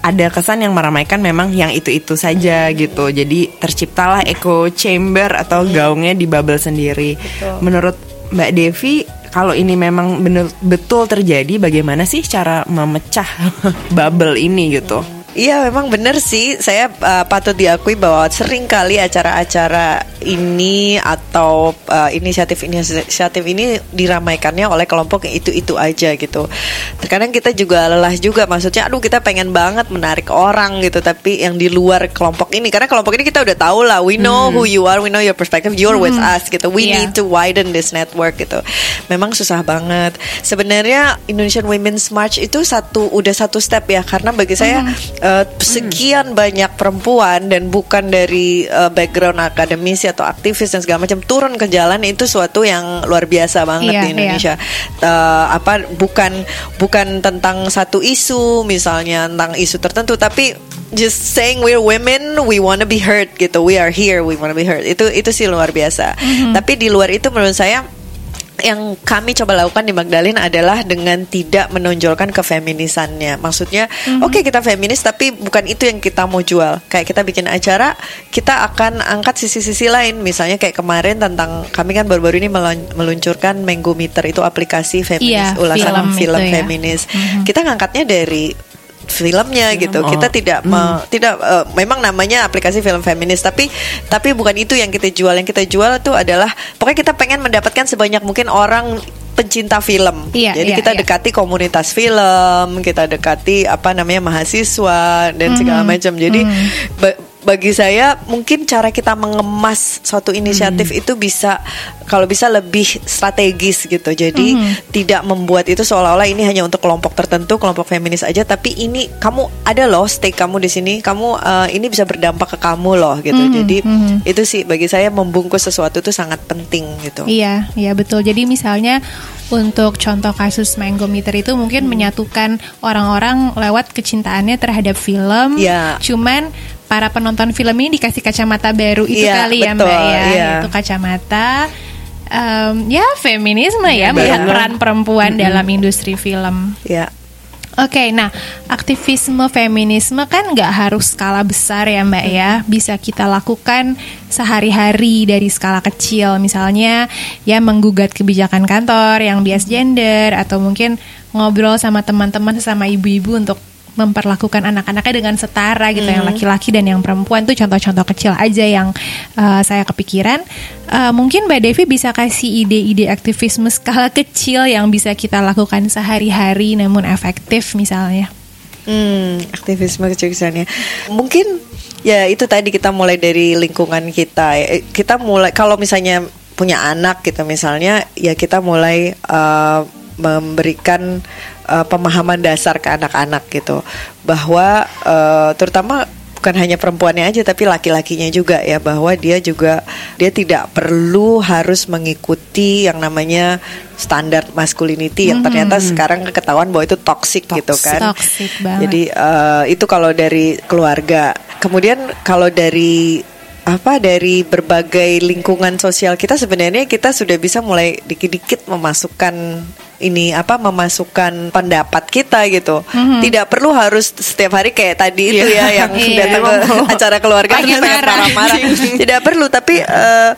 ada kesan yang meramaikan memang yang itu-itu saja gitu. Jadi terciptalah echo chamber atau gaungnya di bubble sendiri. Menurut Mbak Devi kalau ini memang bener betul terjadi bagaimana sih cara memecah bubble ini gitu? Iya memang benar sih saya uh, patut diakui bahwa sering kali acara-acara ini atau uh, inisiatif-inisiatif ini diramaikannya oleh kelompok yang itu-itu aja gitu. Terkadang kita juga lelah juga maksudnya aduh kita pengen banget menarik orang gitu tapi yang di luar kelompok ini karena kelompok ini kita udah tahu lah we know hmm. who you are, we know your perspective, you're hmm. with us gitu. We yeah. need to widen this network gitu. Memang susah banget. Sebenarnya Indonesian Women's March itu satu udah satu step ya karena bagi saya hmm uh, sekian hmm. banyak perempuan dan bukan dari uh, background akademisi atau aktivis dan segala macam turun ke jalan itu suatu yang luar biasa banget yeah, di iya. Indonesia. Yeah. Uh, apa bukan bukan tentang satu isu misalnya tentang isu tertentu tapi just saying we're women, we wanna be heard gitu. We are here, we wanna be heard. Itu itu sih luar biasa. Mm -hmm. Tapi di luar itu menurut saya yang kami coba lakukan di Magdalene adalah dengan tidak menonjolkan kefeminisannya. Maksudnya, mm-hmm. oke okay, kita feminis tapi bukan itu yang kita mau jual. Kayak kita bikin acara, kita akan angkat sisi-sisi lain. Misalnya kayak kemarin tentang kami kan baru-baru ini meluncurkan Meter itu aplikasi feminis, iya, ulasan film, film ya. feminis. Mm-hmm. Kita ngangkatnya dari filmnya Film. gitu. Oh. Kita tidak hmm. me, tidak uh, memang namanya aplikasi film feminis tapi tapi bukan itu yang kita jual. Yang kita jual itu adalah pokoknya kita pengen mendapatkan sebanyak mungkin orang pencinta film. Iya, Jadi iya, kita iya. dekati komunitas film, kita dekati apa namanya mahasiswa dan mm -hmm. segala macam. Jadi mm -hmm bagi saya mungkin cara kita mengemas suatu inisiatif hmm. itu bisa kalau bisa lebih strategis gitu. Jadi hmm. tidak membuat itu seolah-olah ini hanya untuk kelompok tertentu, kelompok feminis aja, tapi ini kamu ada loh stake kamu di sini, kamu uh, ini bisa berdampak ke kamu loh gitu. Hmm. Jadi hmm. itu sih bagi saya membungkus sesuatu itu sangat penting gitu. Iya, iya betul. Jadi misalnya untuk contoh kasus Mango Meter itu mungkin hmm. menyatukan orang-orang lewat kecintaannya terhadap film. Ya. Cuman para penonton film ini dikasih kacamata baru itu yeah, kali ya Mbak ya, yeah. itu kacamata um, ya feminisme ya, ya melihat peran perempuan mm -hmm. dalam industri film. Ya. Oke, okay, nah aktivisme feminisme kan nggak harus skala besar ya Mbak ya, bisa kita lakukan sehari-hari dari skala kecil, misalnya ya menggugat kebijakan kantor yang bias gender atau mungkin ngobrol sama teman-teman sama ibu-ibu untuk memperlakukan anak-anaknya dengan setara gitu hmm. yang laki-laki dan yang perempuan. Itu contoh-contoh kecil aja yang uh, saya kepikiran. Uh, mungkin Mbak Devi bisa kasih ide-ide aktivisme skala kecil yang bisa kita lakukan sehari-hari namun efektif misalnya. Hmm aktivisme kecil-kecilnya mungkin ya itu tadi kita mulai dari lingkungan kita. Eh, kita mulai kalau misalnya punya anak gitu misalnya ya kita mulai uh, memberikan uh, pemahaman dasar ke anak-anak gitu bahwa uh, terutama bukan hanya perempuannya aja tapi laki-lakinya juga ya bahwa dia juga dia tidak perlu harus mengikuti yang namanya standar masculinity yang ternyata mm -hmm. sekarang ketahuan bahwa itu toxic, gitu kan. Toxic Jadi uh, itu kalau dari keluarga. Kemudian kalau dari apa dari berbagai lingkungan sosial kita sebenarnya kita sudah bisa mulai dikit-dikit memasukkan ini apa memasukkan pendapat kita gitu. Mm-hmm. Tidak perlu harus setiap hari kayak tadi itu ya yang yeah. datang ke acara keluarga terus marah-marah. Tidak perlu tapi uh,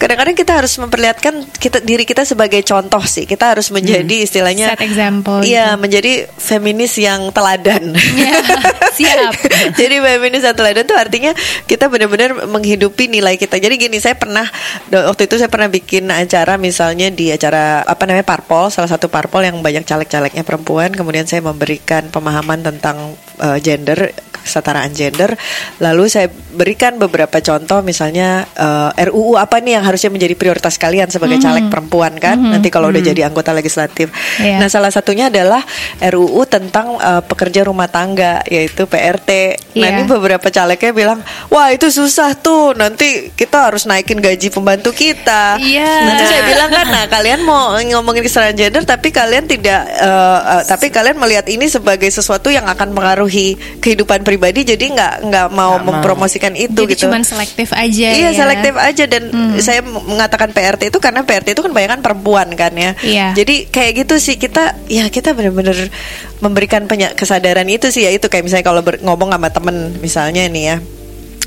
kadang-kadang kita harus memperlihatkan kita diri kita sebagai contoh sih. Kita harus menjadi hmm. istilahnya set example. Iya, gitu. menjadi feminis yang teladan. Yeah, siap. Jadi feminis yang teladan itu artinya kita benar-benar menghidupi nilai kita. Jadi gini, saya pernah waktu itu saya pernah bikin acara misalnya di acara apa namanya parpol, salah satu parpol yang banyak caleg-calegnya perempuan, kemudian saya memberikan pemahaman tentang uh, gender kesetaraan gender. Lalu saya berikan beberapa contoh misalnya uh, eh, RUU apa nih yang harusnya menjadi prioritas kalian sebagai mm -hmm. caleg perempuan kan mm -hmm. nanti kalau mm -hmm. udah jadi anggota legislatif. Yeah. Nah, salah satunya adalah RUU tentang uh, pekerja rumah tangga yaitu PRT. Yeah. Nah, iya. ini beberapa calegnya bilang, "Wah, itu susah tuh. Nanti kita harus naikin gaji pembantu kita." Yeah. Nanti saya bilang kan, "Nah, kalian mau ngomongin kesetaraan gender tapi kalian tidak uh, uh, tapi kalian melihat ini sebagai sesuatu yang akan mengaruhi kehidupan pribadi jadi nggak nggak mau gak mempromosikan mau. itu jadi gitu. Cuman selektif aja. Iya ya. selektif aja dan hmm. saya mengatakan PRT itu karena PRT itu kan banyak kan perempuan kan ya. Iya. Jadi kayak gitu sih kita ya kita benar-benar memberikan kesadaran itu sih ya itu kayak misalnya kalau ngomong sama temen misalnya nih ya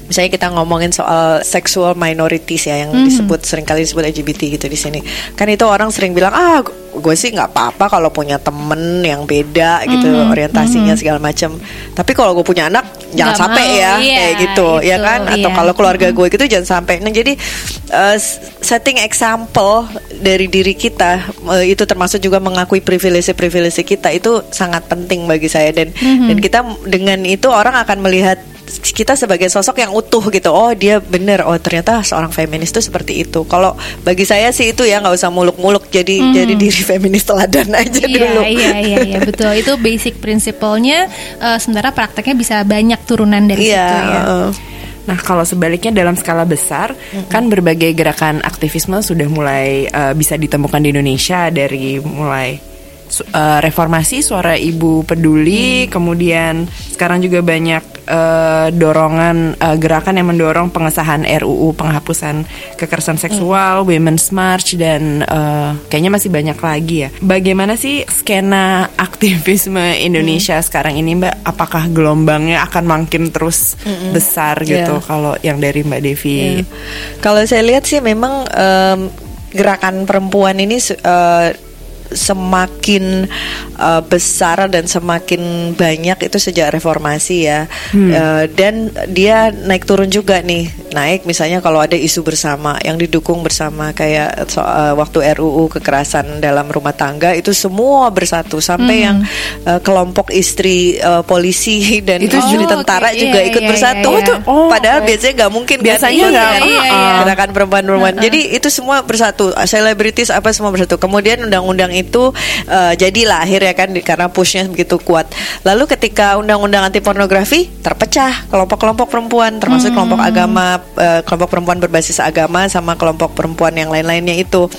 misalnya kita ngomongin soal sexual minorities ya yang Mhm. disebut sering kali disebut LGBT gitu di sini kan itu orang sering bilang ah gue sih nggak apa-apa kalau punya temen yang beda gitu Mhm. orientasinya segala macam tapi kalau gue punya anak jangan Nggak sampai mau, ya iya, kayak gitu ya itu, kan atau iya. kalau keluarga gue gitu jangan sampai nah jadi uh, setting example dari diri kita uh, itu termasuk juga mengakui privilege-privilege kita itu sangat penting bagi saya dan Mhm. dan kita dengan itu orang akan melihat kita sebagai sosok yang utuh gitu oh dia bener oh ternyata seorang feminis itu seperti itu kalau bagi saya sih itu ya nggak usah muluk-muluk jadi jadi diri feminis teladan aja. Iya, dulu iya, iya, iya, betul. Itu basic prinsipalnya. eh, sementara prakteknya bisa banyak turunan dari iya situ ya. uh, Nah, kalau sebaliknya dalam skala besar, kan berbagai gerakan aktivisme sudah mulai eh, bisa ditemukan di Indonesia dari mulai eh, reformasi suara ibu peduli, kemudian sekarang juga banyak eh, dorongan eh, gerakan yang mendorong pengesahan RUU penghapusan kekerasan seksual, Women's March dan eh, kayaknya masih banyak lagi ya. Bagaimana sih skena aktivisme Indonesia sekarang ini, Mbak? Apakah gelombangnya akan makin terus besar gitu? Kalau yang dari Mbak Devi, Iya. Kalau saya lihat sih memang em, gerakan perempuan ini eh, semakin eh, besar dan semakin banyak itu sejak reformasi ya Eh, dan dia naik turun juga nih naik misalnya kalau ada isu bersama yang didukung bersama kayak so- eh, waktu RUU kekerasan dalam rumah tangga itu semua bersatu sampai yang eh, kelompok istri eh, polisi dan Itu istri tentara oke, juga iya, ikut iya, bersatu iya, iya. Oh, padahal oke. biasanya nggak mungkin kan Biasanya nggak, kan? iya, Ah, gerakan perempuan-perempuan. Jadi itu semua bersatu, selebritis apa semua bersatu. Kemudian undang-undang itu eh, jadilah akhirnya kan karena pushnya begitu kuat. Lalu ketika undang-undang anti pornografi terpecah kelompok-kelompok perempuan, termasuk kelompok agama, eh, kelompok perempuan berbasis agama sama kelompok perempuan yang lain-lainnya itu.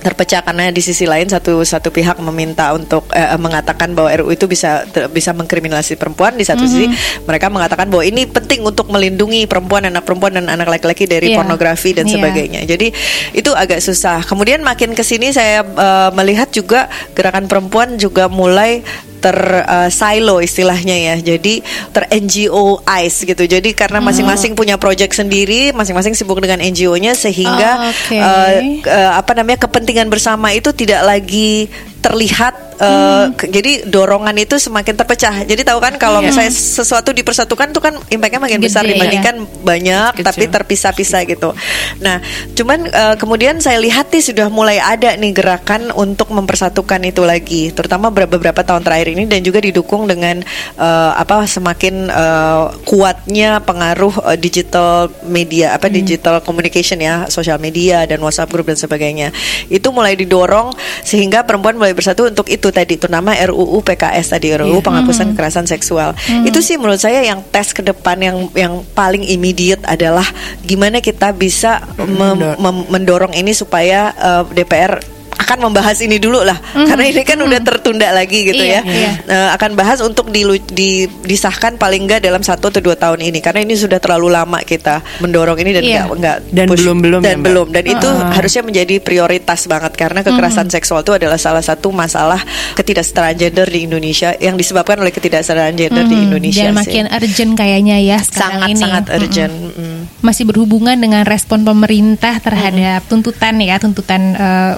Terpecah karena di sisi lain satu satu pihak meminta untuk eh, mengatakan bahwa RUU itu bisa ter- bisa mengkriminalisasi perempuan di satu sisi mereka mengatakan bahwa ini penting untuk melindungi perempuan anak perempuan dan anak laki-laki dari Iya. pornografi dan Iya. sebagainya jadi itu agak susah kemudian makin ke sini saya eh, melihat juga gerakan perempuan juga mulai ter eh, silo istilahnya ya. Jadi ter NGO-ize gitu. Jadi karena masing-masing punya project sendiri masing-masing sibuk dengan NGO-nya sehingga Oh, oke. eh, eh, apa namanya kepentingan bersama itu tidak lagi terlihat eh, ke- jadi dorongan itu semakin terpecah. Jadi tahu kan kalau Iya. misalnya sesuatu dipersatukan tuh kan impactnya makin besar Gede, dibandingkan banyak Kecil. tapi terpisah-pisah gitu. Nah cuman eh, kemudian saya lihat nih sudah mulai ada nih gerakan untuk mempersatukan itu lagi terutama ber- beberapa tahun terakhir ini dan juga didukung dengan eh, apa semakin eh, kuatnya pengaruh eh, digital media apa digital communication ya sosial media dan WhatsApp group dan sebagainya. Itu mulai didorong sehingga perempuan mulai bersatu untuk itu tadi terutama RUU PKS tadi RUU penghapusan kekerasan seksual. Itu sih menurut saya yang tes ke depan yang yang paling immediate adalah gimana kita bisa mem- mem- mendorong ini supaya eh, DPR akan membahas ini dulu lah. Karena ini kan udah tertunda lagi gitu Iya, ya. iya. Eh, akan bahas untuk dilu- di- disahkan paling enggak dalam satu atau dua tahun ini. Karena ini sudah terlalu lama kita mendorong ini dan Iya. enggak enggak Dan belum-belum dan ya, belum. Dan itu harusnya menjadi prioritas banget. Karena kekerasan seksual itu adalah salah satu masalah ketidaksetaraan gender di Indonesia yang disebabkan oleh ketidaksetaraan gender di Indonesia Dan sih. makin urgent kayaknya ya sekarang sangat ini. sangat Mm-mm. urgent. Mm. Masih berhubungan dengan respon pemerintah terhadap tuntutan ya, tuntutan eh,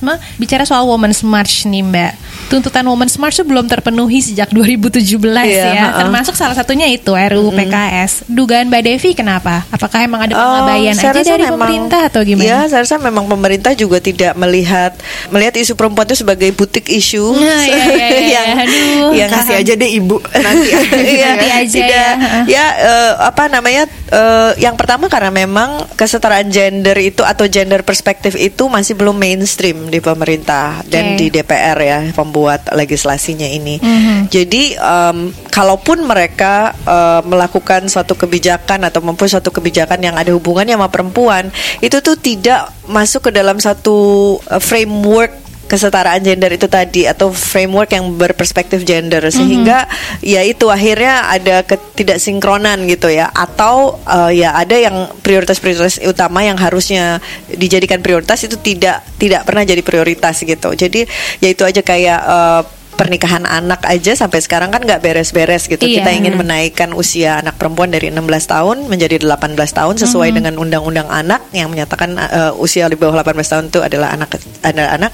feminisme. Bicara soal Women's March nih Mbak. Tuntutan Women's March itu belum terpenuhi sejak 2017 Iya, ya. Termasuk salah satunya itu RUU PKS. Dugaan Mbak Devi kenapa? Apakah emang ada Oh, pengabaian saya aja dari memang- pemerintah atau gimana? Ya, saya rasa memang pemerintah juga tidak melihat melihat isu perempuan itu sebagai butik isu Nah, iya, iya, iya. Aduh, yang kasih aja deh ibu nanti. Iya, Nanti aja tidak. ya. Ya, eh, apa namanya? eh, yang pertama karena memang kesetaraan gender itu atau gender perspektif itu masih belum mainstream di pemerintah dan Oke. di DPR ya pembuat legislasinya ini. Mhm. Jadi em, kalaupun mereka eh, melakukan suatu kebijakan atau mempunyai suatu kebijakan yang ada hubungannya sama perempuan, itu tuh tidak masuk ke dalam satu eh, framework kesetaraan gender itu tadi atau framework yang berperspektif gender. Sehingga ya itu akhirnya ada ketidaksinkronan gitu ya. Atau eh, ya ada yang prioritas-prioritas utama yang harusnya dijadikan prioritas itu tidak tidak pernah jadi prioritas gitu. Jadi ya itu aja kayak eh, pernikahan anak aja sampai sekarang kan nggak beres-beres gitu. Iya. Kita ingin menaikkan usia anak perempuan dari 16 tahun menjadi 18 tahun sesuai dengan undang-undang anak yang menyatakan uh, usia di bawah 18 tahun itu adalah anak adalah anak.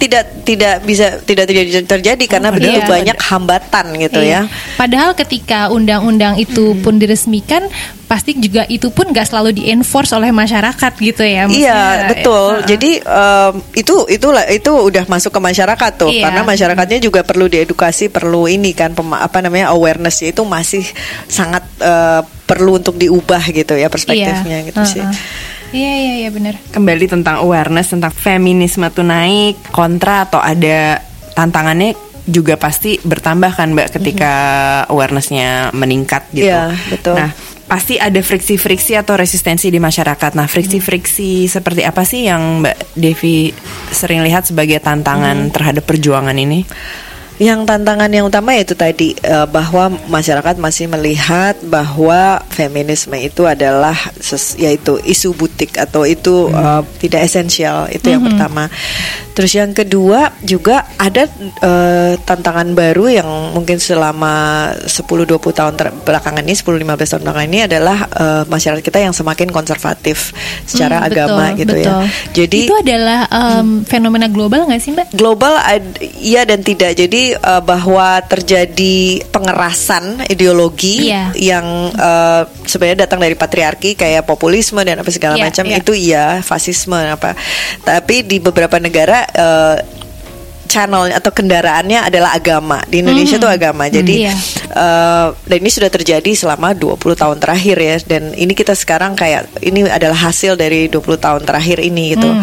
Tidak tidak bisa tidak tidak terjadi karena begitu iya. banyak hambatan gitu Iya. ya. Padahal ketika undang-undang itu pun diresmikan, pasti juga itu pun nggak selalu di-enforce oleh masyarakat gitu ya. Maksudnya, Iya betul. eh, Jadi em, itu itulah itu udah masuk ke masyarakat tuh Iya. karena masyarakatnya juga perlu diedukasi, perlu ini kan pema- apa namanya awarenessnya itu masih sangat eh, perlu untuk diubah gitu ya perspektifnya iya. gitu sih. Heeh. Iya iya iya benar. Kembali tentang awareness tentang feminisme tuh naik kontra atau ada tantangannya juga pasti bertambah kan Mbak ketika awarenessnya meningkat gitu. Iya, betul. Nah, pasti ada friksi-friksi atau resistensi di masyarakat. Nah, friksi-friksi seperti apa sih yang Mbak Devi sering lihat sebagai tantangan terhadap perjuangan ini? Yang tantangan yang utama itu tadi eh, bahwa masyarakat masih melihat bahwa feminisme itu adalah ses- yaitu isu butik atau itu eh, tidak esensial itu yang pertama. Terus yang kedua juga ada eh, tantangan baru yang mungkin selama 10-20 tahun ter- belakangan ini 10-15 tahun belakangan ini adalah eh, masyarakat kita yang semakin konservatif secara Hmm, agama betul, gitu betul. ya. Jadi itu adalah em, fenomena global nggak sih Mbak? global iya dan tidak. Jadi eh, bahwa terjadi pengerasan ideologi Iya. yang eh, sebenarnya datang dari patriarki kayak populisme dan apa segala Iya, macam iya. itu iya fasisme apa. Tapi di beberapa negara eh, channel atau kendaraannya adalah agama. Di Indonesia tuh agama. Jadi Iya. Eh, dan ini sudah terjadi selama 20 tahun terakhir ya dan ini kita sekarang kayak ini adalah hasil dari 20 tahun terakhir ini gitu. Hmm.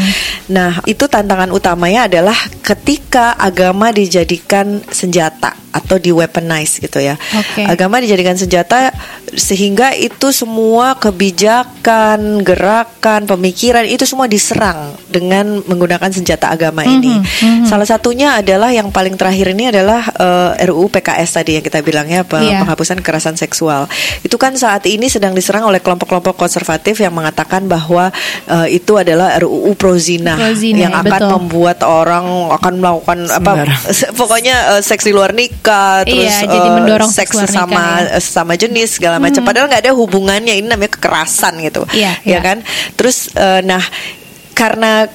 Nah, itu tantangan utamanya adalah ketika agama dijadikan senjata atau di weaponize gitu ya. Oke. Agama dijadikan senjata sehingga itu semua kebijakan, gerakan, pemikiran itu semua diserang dengan menggunakan senjata agama ini. Salah satunya adalah yang paling terakhir ini adalah eh, RUU PKS tadi yang kita bilangnya pe- Iya. penghapusan kekerasan seksual. Itu kan saat ini sedang diserang oleh kelompok-kelompok konservatif yang mengatakan bahwa eh, itu adalah RUU prozina Prozina, yang ya, akan betul. membuat orang akan melakukan apa Sembarang. se- pokoknya eh, seks di luar nikah terus Iya, jadi eh, mendorong seks sesama nikah, ya. sesama jenis segala macam padahal nggak ada hubungannya ini namanya kekerasan gitu Iya, ya iya. kan terus eh, nah karena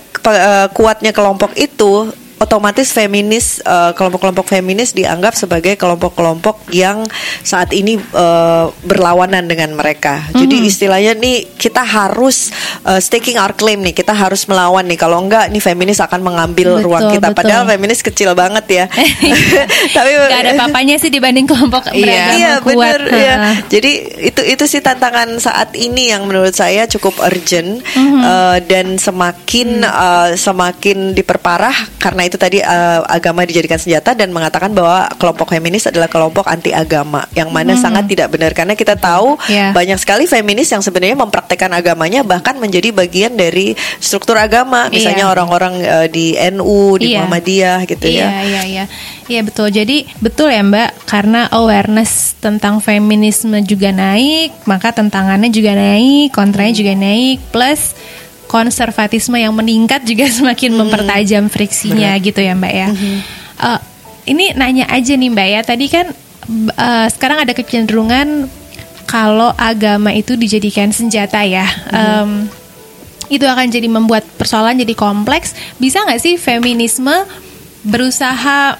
kuatnya kelompok itu otomatis feminis eh, kelompok-kelompok feminis dianggap sebagai kelompok-kelompok yang saat ini eh, berlawanan dengan mereka. Jadi Mhm. istilahnya nih kita harus eh, staking our claim nih, kita harus melawan nih. Kalau enggak nih feminis akan mengambil Betul, ruang kita. betul. Padahal feminis kecil banget ya. Tapi Gak ada papanya sih dibanding kelompok beragama Iya kuat. benar ya. Heeh. Jadi itu itu sih tantangan saat ini yang menurut saya cukup urgent Mhm. eh, dan semakin eh, semakin diperparah karena itu tadi eh, agama dijadikan senjata dan mengatakan bahwa kelompok feminis adalah kelompok anti agama yang mana sangat tidak benar karena kita tahu. Iya. banyak sekali feminis yang sebenarnya mempraktekkan agamanya bahkan menjadi bagian dari struktur agama misalnya Iya. orang-orang eh, di NU di Iya. Muhammadiyah gitu iya, ya. Iya, iya, iya. betul. Jadi betul ya Mbak, karena awareness tentang feminisme juga naik, maka tantangannya juga naik, kontranya juga naik, plus konservatisme yang meningkat juga semakin mempertajam friksinya gitu ya Mbak ya. Eh, ini nanya aja nih Mbak ya, tadi kan eh, sekarang ada kecenderungan kalau agama itu dijadikan senjata ya. Em, itu akan jadi membuat persoalan jadi kompleks. Bisa nggak sih feminisme berusaha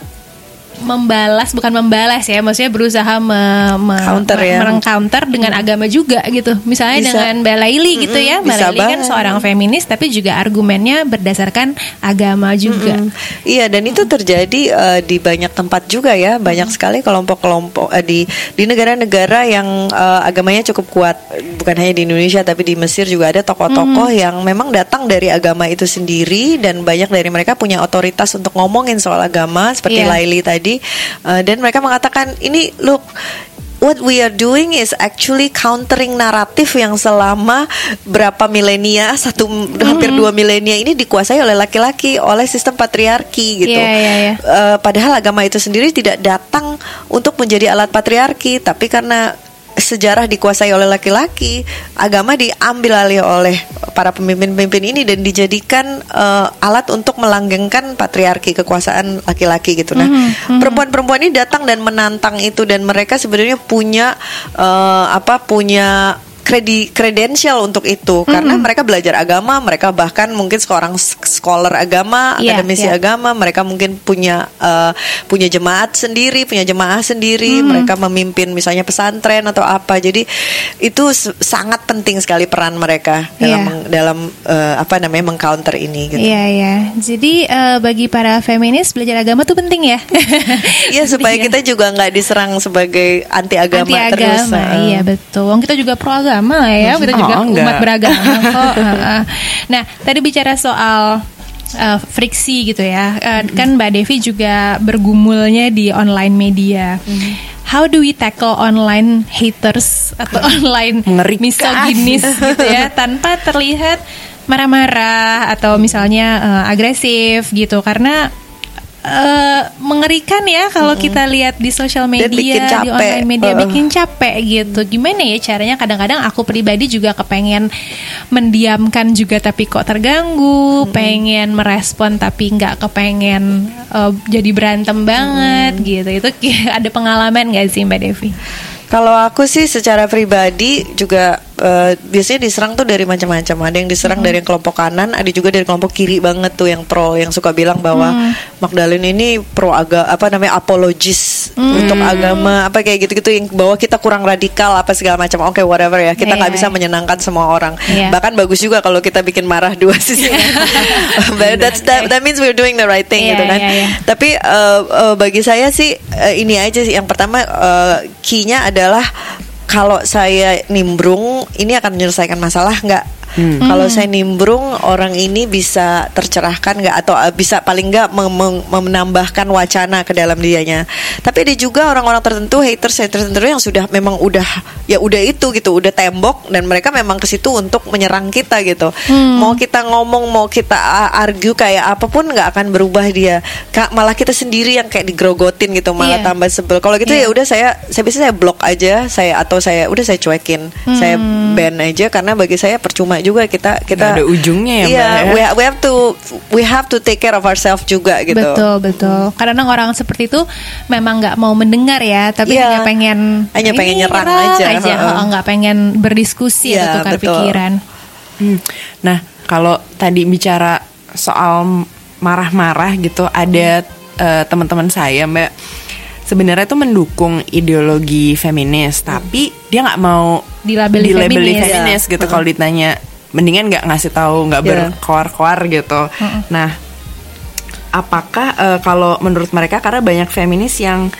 membalas bukan membalas ya maksudnya berusaha me, me- Counter ya. merengcounter dengan agama juga gitu. Misalnya Bisa. dengan Mbak Laili gitu Mm-mm, ya. Mbak bisa Laili kan seorang feminis tapi juga argumennya berdasarkan agama juga. Mm. Iya dan itu terjadi eh, di banyak tempat juga ya. Banyak sekali kelompok-kelompok eh, di di negara-negara yang eh, agamanya cukup kuat. Bukan hanya di Indonesia tapi di Mesir juga ada tokoh-tokoh yang memang datang dari agama itu sendiri dan banyak dari mereka punya otoritas untuk ngomongin soal agama seperti Iya. Laili tadi Eh, dan mereka mengatakan ini look What we are doing is actually countering naratif yang selama berapa milenia satu hampir dua milenia ini dikuasai oleh laki-laki oleh sistem patriarki gitu. Iya, iya, iya. Eh, padahal agama itu sendiri tidak datang untuk menjadi alat patriarki, tapi karena sejarah dikuasai oleh laki-laki, agama diambil alih oleh para pemimpin-pemimpin ini dan dijadikan uh, alat untuk melanggengkan patriarki kekuasaan laki-laki gitu. Nah, perempuan-perempuan ini datang dan menantang itu dan mereka sebenarnya punya uh, apa punya kredi kredensial untuk itu karena mereka belajar agama, mereka bahkan mungkin seorang scholar agama, Iya, akademisi iya. agama, mereka mungkin punya uh, punya jemaat sendiri, punya jemaah sendiri, mereka memimpin misalnya pesantren atau apa. Jadi itu sangat penting sekali peran mereka dalam Iya. meng- dalam uh, apa namanya mengcounter ini gitu. Iya ya. Jadi eh, bagi para feminis belajar agama tuh penting ya. Iya supaya Iya. kita juga nggak diserang sebagai anti agama anti terus. agama. uh. Iya betul. Wong kita juga pro agama lah ya. Kita juga Oh, enggak. umat beragama kok. Nah, tadi bicara soal uh, friksi gitu ya. Uh, Kan Mbak Devi juga bergumulnya di online media. How do we tackle online haters atau online Mengerikan. misoginis gitu ya tanpa terlihat marah-marah atau misalnya uh, agresif gitu karena eh, mengerikan ya kalau kita lihat di sosial media di online media Heeh. bikin capek gitu. Gimana ya caranya? Kadang-kadang aku pribadi juga kepengen mendiamkan juga tapi kok terganggu pengen merespon tapi nggak kepengen eh, jadi berantem banget gitu. Itu ada pengalaman nggak sih mbak Devi Kalau aku sih secara pribadi juga eh, biasanya diserang tuh dari macam-macam. Ada yang diserang dari kelompok kanan, ada juga dari kelompok kiri banget tuh yang pro yang suka bilang bahwa Magdalene ini pro aga apa namanya apologis untuk agama apa kayak gitu-gitu yang bahwa kita kurang radikal apa segala macam. Oke whatever ya. Kita nggak Iya. bisa menyenangkan semua orang. Iya. Bahkan bagus juga kalau kita bikin marah dua sisi. But that's that, that means we're doing the right thing Iya, gitu kan. iya, iya. Tapi eh, eh, bagi saya sih eh, ini aja sih. Yang pertama eh, key-nya adalah kalau saya nimbrung ini akan menyelesaikan masalah nggak? Kalau saya nimbrung orang ini bisa tercerahkan nggak atau eh, bisa paling nggak menambahkan wacana ke dalam dianya. Tapi ada juga orang-orang tertentu haters haters tertentu yang sudah memang udah ya udah itu gitu udah tembok dan mereka memang ke situ untuk menyerang kita gitu. Mau kita ngomong mau kita a- argue kayak apa pun nggak akan berubah dia. Kak malah kita sendiri yang kayak digrogotin gitu malah Iya. tambah sebel. Kalau gitu Iya. ya udah saya saya bisa saya blok aja saya atau saya udah saya cuekin. Saya Hmm. ban aja karena bagi saya percuma juga kita kita Nggak ada ujungnya ya, Iya, Mbak, ya. we, we have to we have to take care of ourselves juga gitu. betul betul kadang orang seperti itu memang nggak mau mendengar ya tapi Iya. hanya pengen Hanya pengen ini, nyerang aja, aja heeh. Oh, nggak pengen berdiskusi Iya, atau tukar betul. pikiran Hmm. Nah, kalau tadi bicara soal marah-marah gitu, ada eh, teman-teman saya, Mbak, sebenarnya tuh mendukung ideologi feminis, tapi dia nggak mau Dilabeli dilabeli feminis. feminis Iya. gitu. Kalau ditanya, mendingan nggak ngasih tahu, nggak Iya. berkoar-koar gitu. Nah, apakah eh, kalau menurut mereka karena banyak feminis yang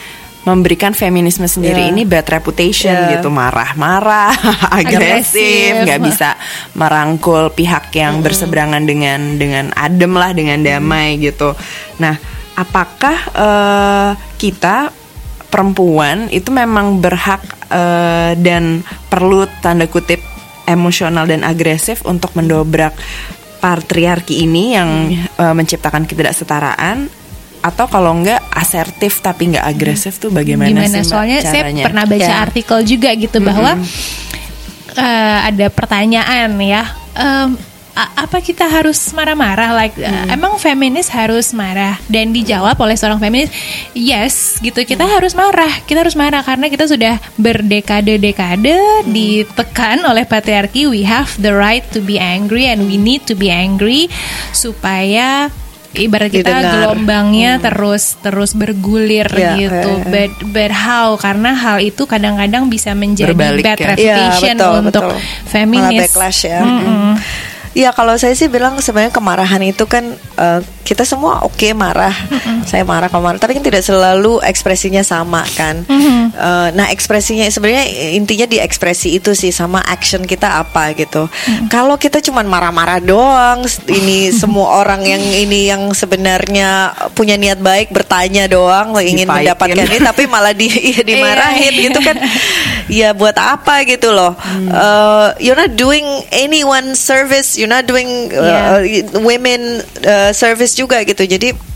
memberikan feminisme sendiri Iya. ini bad reputation Iya. gitu marah-marah agresif nggak bisa merangkul pihak yang berseberangan dengan dengan adem lah dengan damai gitu nah apakah eh, kita perempuan itu memang berhak eh, dan perlu tanda kutip emosional dan agresif untuk mendobrak patriarki ini yang eh, menciptakan ketidaksetaraan? Atau kalau enggak asertif tapi enggak agresif tuh bagaimana gimana? sih Mbak, soalnya saya pernah baca Ya. artikel juga gitu bahwa eh, ada pertanyaan ya a- apa kita harus marah-marah? Like eh, emang feminis harus marah? Dan dijawab oleh seorang feminis yes gitu. Kita harus marah. Kita harus marah karena kita sudah berdekade-dekade ditekan oleh patriarki. We have the right to be angry and we need to be angry supaya ibarat kita Didengar. gelombangnya terus terus bergulir Ya, gitu. ya, ya. but but how? Karena hal itu kadang-kadang bisa menjadi Berbalik bad ya. reputation Iya, betul, untuk betul. feminis. Malah backlash ya. Mm-mm. Iya kalau saya sih bilang sebenarnya kemarahan itu kan eh, kita semua oke marah, saya marah kalau marah, tapi kan tidak selalu ekspresinya sama kan. Eh, nah ekspresinya sebenarnya intinya di ekspresi itu sih sama action kita apa gitu. Kalau kita cuman marah-marah doang, ini semua orang yang ini yang sebenarnya punya niat baik bertanya doang, ingin Dipaitin. mendapatkan ini, tapi malah di iya, dimarahin Iya. gitu kan. Ya buat apa gitu loh. Eh, you're not doing anyone service, you're not doing uh, women uh, service juga gitu. Jadi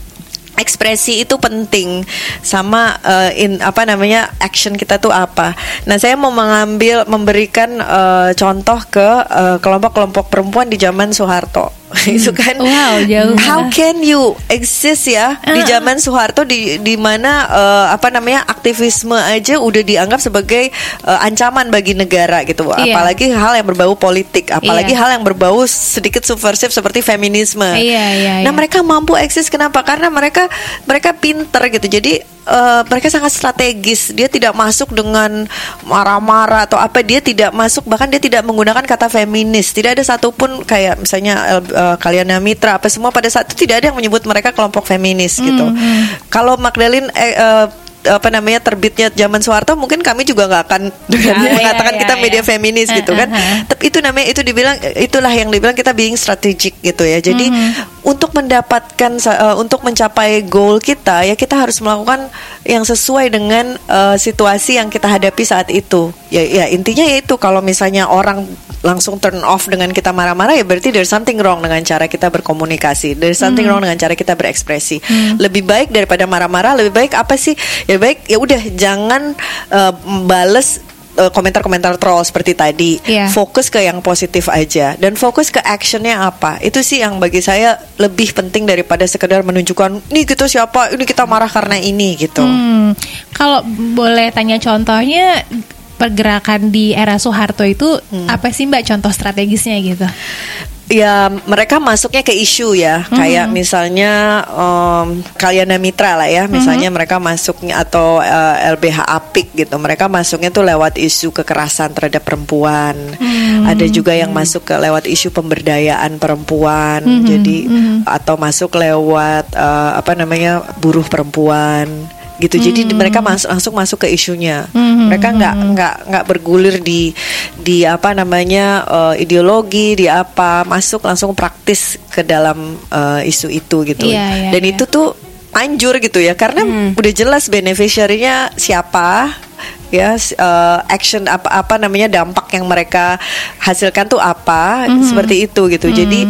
ekspresi itu penting sama uh, in apa namanya action kita tuh apa. Nah, saya mau mengambil memberikan uh, contoh ke uh, kelompok-kelompok perempuan di zaman Soeharto. itu kan Wow, jauh. how can you exist ya di Uh-uh. zaman Soeharto di di mana uh, apa namanya aktivisme aja udah dianggap sebagai uh, ancaman bagi negara gitu Iya. apalagi hal yang berbau politik apalagi Iya. hal yang berbau sedikit subversif seperti feminisme Iya, iya, nah iya. mereka mampu eksis kenapa karena mereka mereka pinter gitu jadi eh, mereka sangat strategis. Dia tidak masuk dengan marah-marah atau apa. Dia tidak masuk bahkan dia tidak menggunakan kata feminis. Tidak ada satupun kayak misalnya uh, Kaliana Mitra apa semua pada saat itu tidak ada yang menyebut mereka kelompok feminis gitu. Kalau Magdalene eh, eh, apa namanya terbitnya zaman Soeharto mungkin kami juga nggak akan dengan Iya, mengatakan iya, kita iya. media feminis gitu kan Uh, uh, uh. tapi itu namanya itu dibilang itulah yang dibilang kita being strategic gitu ya. Jadi untuk mendapatkan uh, untuk mencapai goal kita ya kita harus melakukan yang sesuai dengan uh, situasi yang kita hadapi saat itu. Ya ya intinya yaitu kalau misalnya orang langsung turn off dengan kita marah-marah ya berarti there's something wrong dengan cara kita berkomunikasi. There's something wrong dengan cara kita berekspresi. Lebih baik daripada marah-marah lebih baik apa sih? Ya baik ya udah jangan uh, bales uh, komentar-komentar troll seperti tadi Iya. fokus ke yang positif aja dan fokus ke actionnya apa itu sih yang bagi saya lebih penting daripada sekedar menunjukkan nih gitu siapa ini kita marah karena ini gitu Hmm, kalau boleh tanya contohnya pergerakan di era Soeharto itu Hmm. apa sih Mbak contoh strategisnya gitu? ya mereka masuknya ke isu ya. Kayak misalnya um, Kalyana Mitra lah ya. Misalnya mereka masuknya atau uh, LBH Apik gitu. Mereka masuknya tuh lewat isu kekerasan terhadap perempuan. Ada juga yang masuk ke lewat isu pemberdayaan perempuan. Jadi atau masuk lewat uh, apa namanya buruh perempuan gitu. Jadi mereka masuk langsung masuk ke isunya. Mereka nggak nggak nggak bergulir di di apa namanya eh, ideologi di apa. Masuk langsung praktis ke dalam eh, isu itu gitu. Iya, iya, dan iya. itu tuh anjur gitu ya. Karena udah jelas beneficiary-nya siapa ya eh, action apa apa namanya dampak yang mereka hasilkan tuh apa seperti itu gitu. Jadi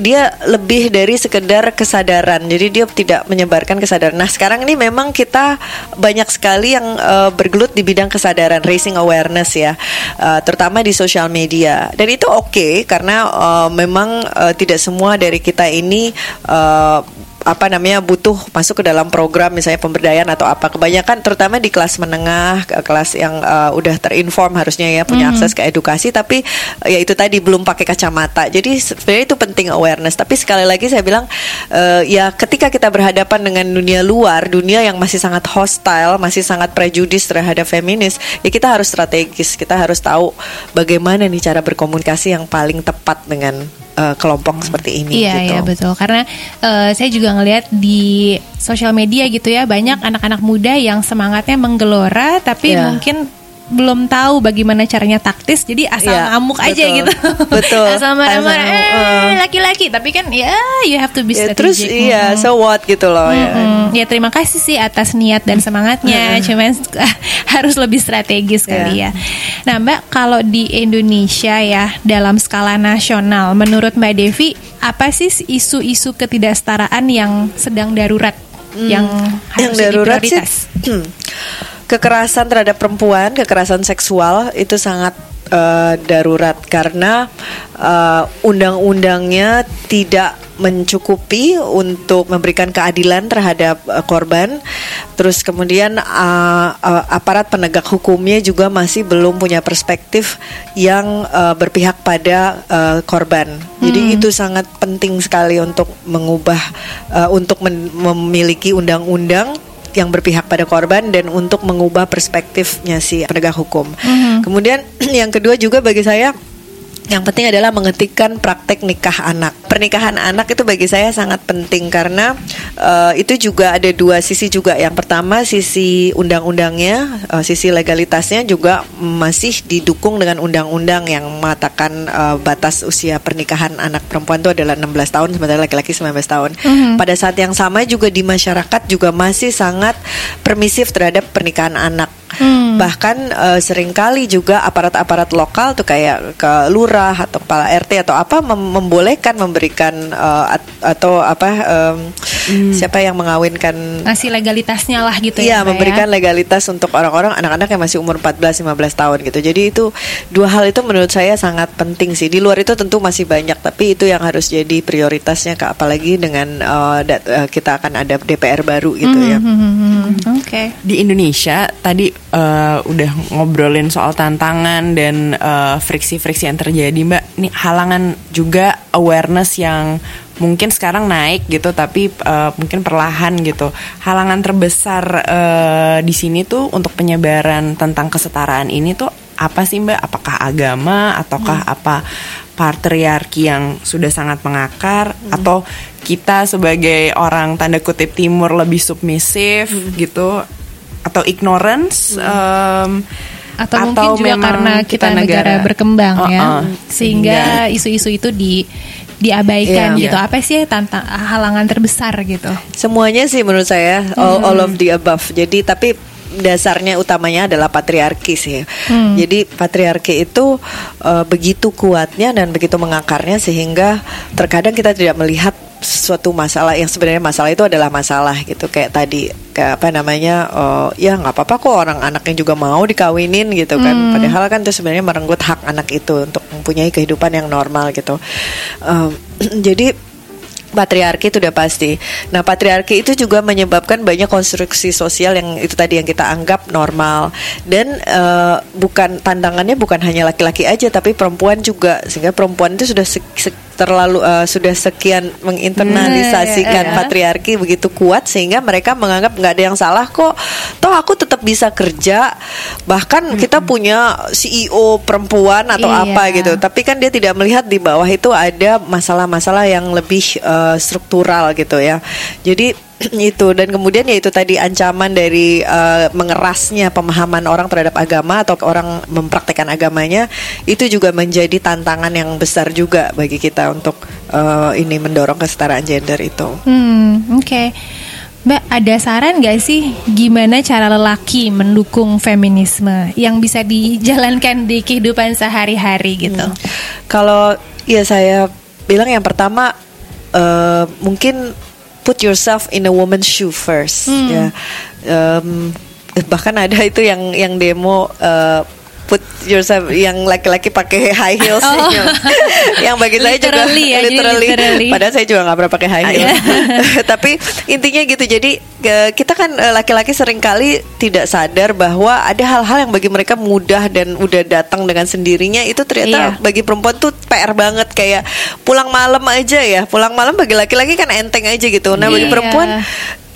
dia lebih dari sekedar kesadaran. Jadi dia tidak menyebarkan kesadaran. Nah sekarang ini memang kita banyak sekali yang eh, bergelut di bidang kesadaran raising awareness ya eh, terutama di sosial media. Dan itu oke karena eh, memang eh, tidak semua dari kita ini eh, apa namanya butuh masuk ke dalam program misalnya pemberdayaan atau apa. Kebanyakan terutama di kelas menengah ke- kelas yang uh, udah terinform harusnya ya punya akses ke edukasi tapi uh, ya itu tadi belum pakai kacamata. Jadi sebenarnya itu penting awareness. Tapi sekali lagi saya bilang uh, ya ketika kita berhadapan dengan dunia luar dunia yang masih sangat hostile masih sangat prejudis terhadap feminis ya kita harus strategis. Kita harus tahu bagaimana nih cara berkomunikasi yang paling tepat dengan uh, kelompok seperti ini Iya gitu. iya betul. Karena eh, saya juga ngelihat di sosial media gitu ya banyak anak-anak muda yang semangatnya menggelora tapi Iya. mungkin belum tahu bagaimana caranya taktis jadi asal Iya, ngamuk aja betul. gitu Betul. asal marah-marah eh uh. laki-laki tapi kan ya you have to be Ya, strategic terus iya Mm-mm. so what gitu loh ya. Mm-mm. ya terima kasih sih atas niat dan semangatnya cuman harus lebih strategis kali Iya. ya nah Mbak kalau di Indonesia ya dalam skala nasional menurut Mbak Devi apa sih isu-isu ketidaksetaraan yang sedang darurat yang harus yang darurat sih prioritas kekerasan terhadap perempuan, kekerasan seksual itu sangat eh, darurat karena eh, undang-undangnya tidak mencukupi untuk memberikan keadilan terhadap eh, korban. Terus kemudian eh, eh, aparat penegak hukumnya juga masih belum punya perspektif yang eh, berpihak pada eh, korban. Jadi itu sangat penting sekali untuk mengubah eh, untuk memiliki undang-undang yang berpihak pada korban dan untuk mengubah perspektifnya si penegak hukum. Kemudian yang kedua juga bagi saya yang penting adalah menghentikan praktek nikah anak. Pernikahan anak itu bagi saya sangat penting karena eh, itu juga ada dua sisi juga. Yang pertama sisi undang-undangnya, eh, sisi legalitasnya juga masih didukung dengan undang-undang yang mengatakan eh, batas usia pernikahan anak perempuan itu adalah 16 tahun sementara laki-laki 19 tahun. Pada saat yang sama juga di masyarakat juga masih sangat permisif terhadap pernikahan anak. Hmm. Bahkan uh, sering kali juga aparat-aparat lokal tuh kayak ke lurah atau kepala RT atau apa mem membolehkan memberikan uh, at atau apa um, hmm. siapa yang mengawinkan ngasih legalitasnya lah gitu ya. Iya, memberikan ya. legalitas untuk orang-orang anak-anak yang masih umur 14 15 tahun gitu. Jadi itu dua hal itu menurut saya sangat penting sih. Di luar itu tentu masih banyak tapi itu yang harus jadi prioritasnya apalagi dengan uh, kita akan ada DPR baru gitu mm -hmm. ya. Hmm, hmm, hmm. Oke. Okay. Di Indonesia tadi uh, udah ngobrolin soal tantangan dan friksi-friksi uh, yang terjadi, Mbak. Nih halangan juga awareness yang mungkin sekarang naik gitu tapi uh, mungkin perlahan gitu. Halangan terbesar uh, di sini tuh untuk penyebaran tentang kesetaraan ini tuh apa sih Mbak? Apakah agama ataukah hmm. apa patriarki yang sudah sangat mengakar hmm. atau kita sebagai orang tanda kutip timur lebih submisif hmm. gitu atau ignorance hmm. um, atau, atau mungkin juga karena kita, kita negara, negara berkembang uh -uh. ya sehingga isu-isu itu di diabaikan yeah. gitu yeah. apa sih tantang halangan terbesar gitu semuanya sih menurut saya all, hmm. all of the above jadi tapi dasarnya utamanya adalah patriarki sih. Hmm. Jadi patriarki itu uh, begitu kuatnya dan begitu mengakarnya sehingga terkadang kita tidak melihat suatu masalah yang sebenarnya masalah itu adalah masalah gitu. Kayak tadi kayak apa namanya uh, ya nggak apa-apa kok orang anaknya juga mau dikawinin gitu kan. Hmm. padahal kan itu sebenarnya merenggut hak anak itu untuk mempunyai kehidupan yang normal gitu. Um, jadi patriarki itu udah pasti. Nah, patriarki itu juga menyebabkan banyak konstruksi sosial yang itu tadi yang kita anggap normal. Dan uh, bukan tantangannya bukan hanya laki-laki aja tapi perempuan juga. Sehingga perempuan itu sudah se se terlalu uh, sudah sekian menginternalisasikan hmm, patriarki begitu kuat sehingga mereka menganggap nggak ada yang salah kok. Toh aku tetap bisa kerja bahkan hmm. kita punya CEO perempuan atau iya. apa gitu. Tapi kan dia tidak melihat di bawah itu ada masalah-masalah yang lebih uh, struktural gitu ya. Jadi itu dan kemudian ya itu tadi ancaman dari uh, mengerasnya pemahaman orang terhadap agama atau orang mempraktekkan agamanya itu juga menjadi tantangan yang besar juga bagi kita untuk uh, ini mendorong kesetaraan gender itu. Hmm, oke. Okay. Mbak, ada saran gak sih gimana cara lelaki mendukung feminisme yang bisa dijalankan di kehidupan sehari-hari gitu? Hmm. Kalau ya saya bilang yang pertama uh, mungkin put yourself in a woman's shoe first hmm. ya um, bahkan ada itu yang yang demo uh, put yourself yang laki-laki pakai high heels oh. yang, bagi saya juga ya, literally, literally. Padahal saya juga nggak pernah pakai high heels. tapi intinya gitu jadi kita kan eh, laki-laki sering kali tidak sadar bahwa ada hal-hal yang bagi mereka mudah dan udah datang dengan sendirinya itu ternyata iya. bagi perempuan tuh PR banget kayak pulang malam aja ya. Pulang malam bagi laki-laki kan enteng aja gitu. Nah bagi iya. perempuan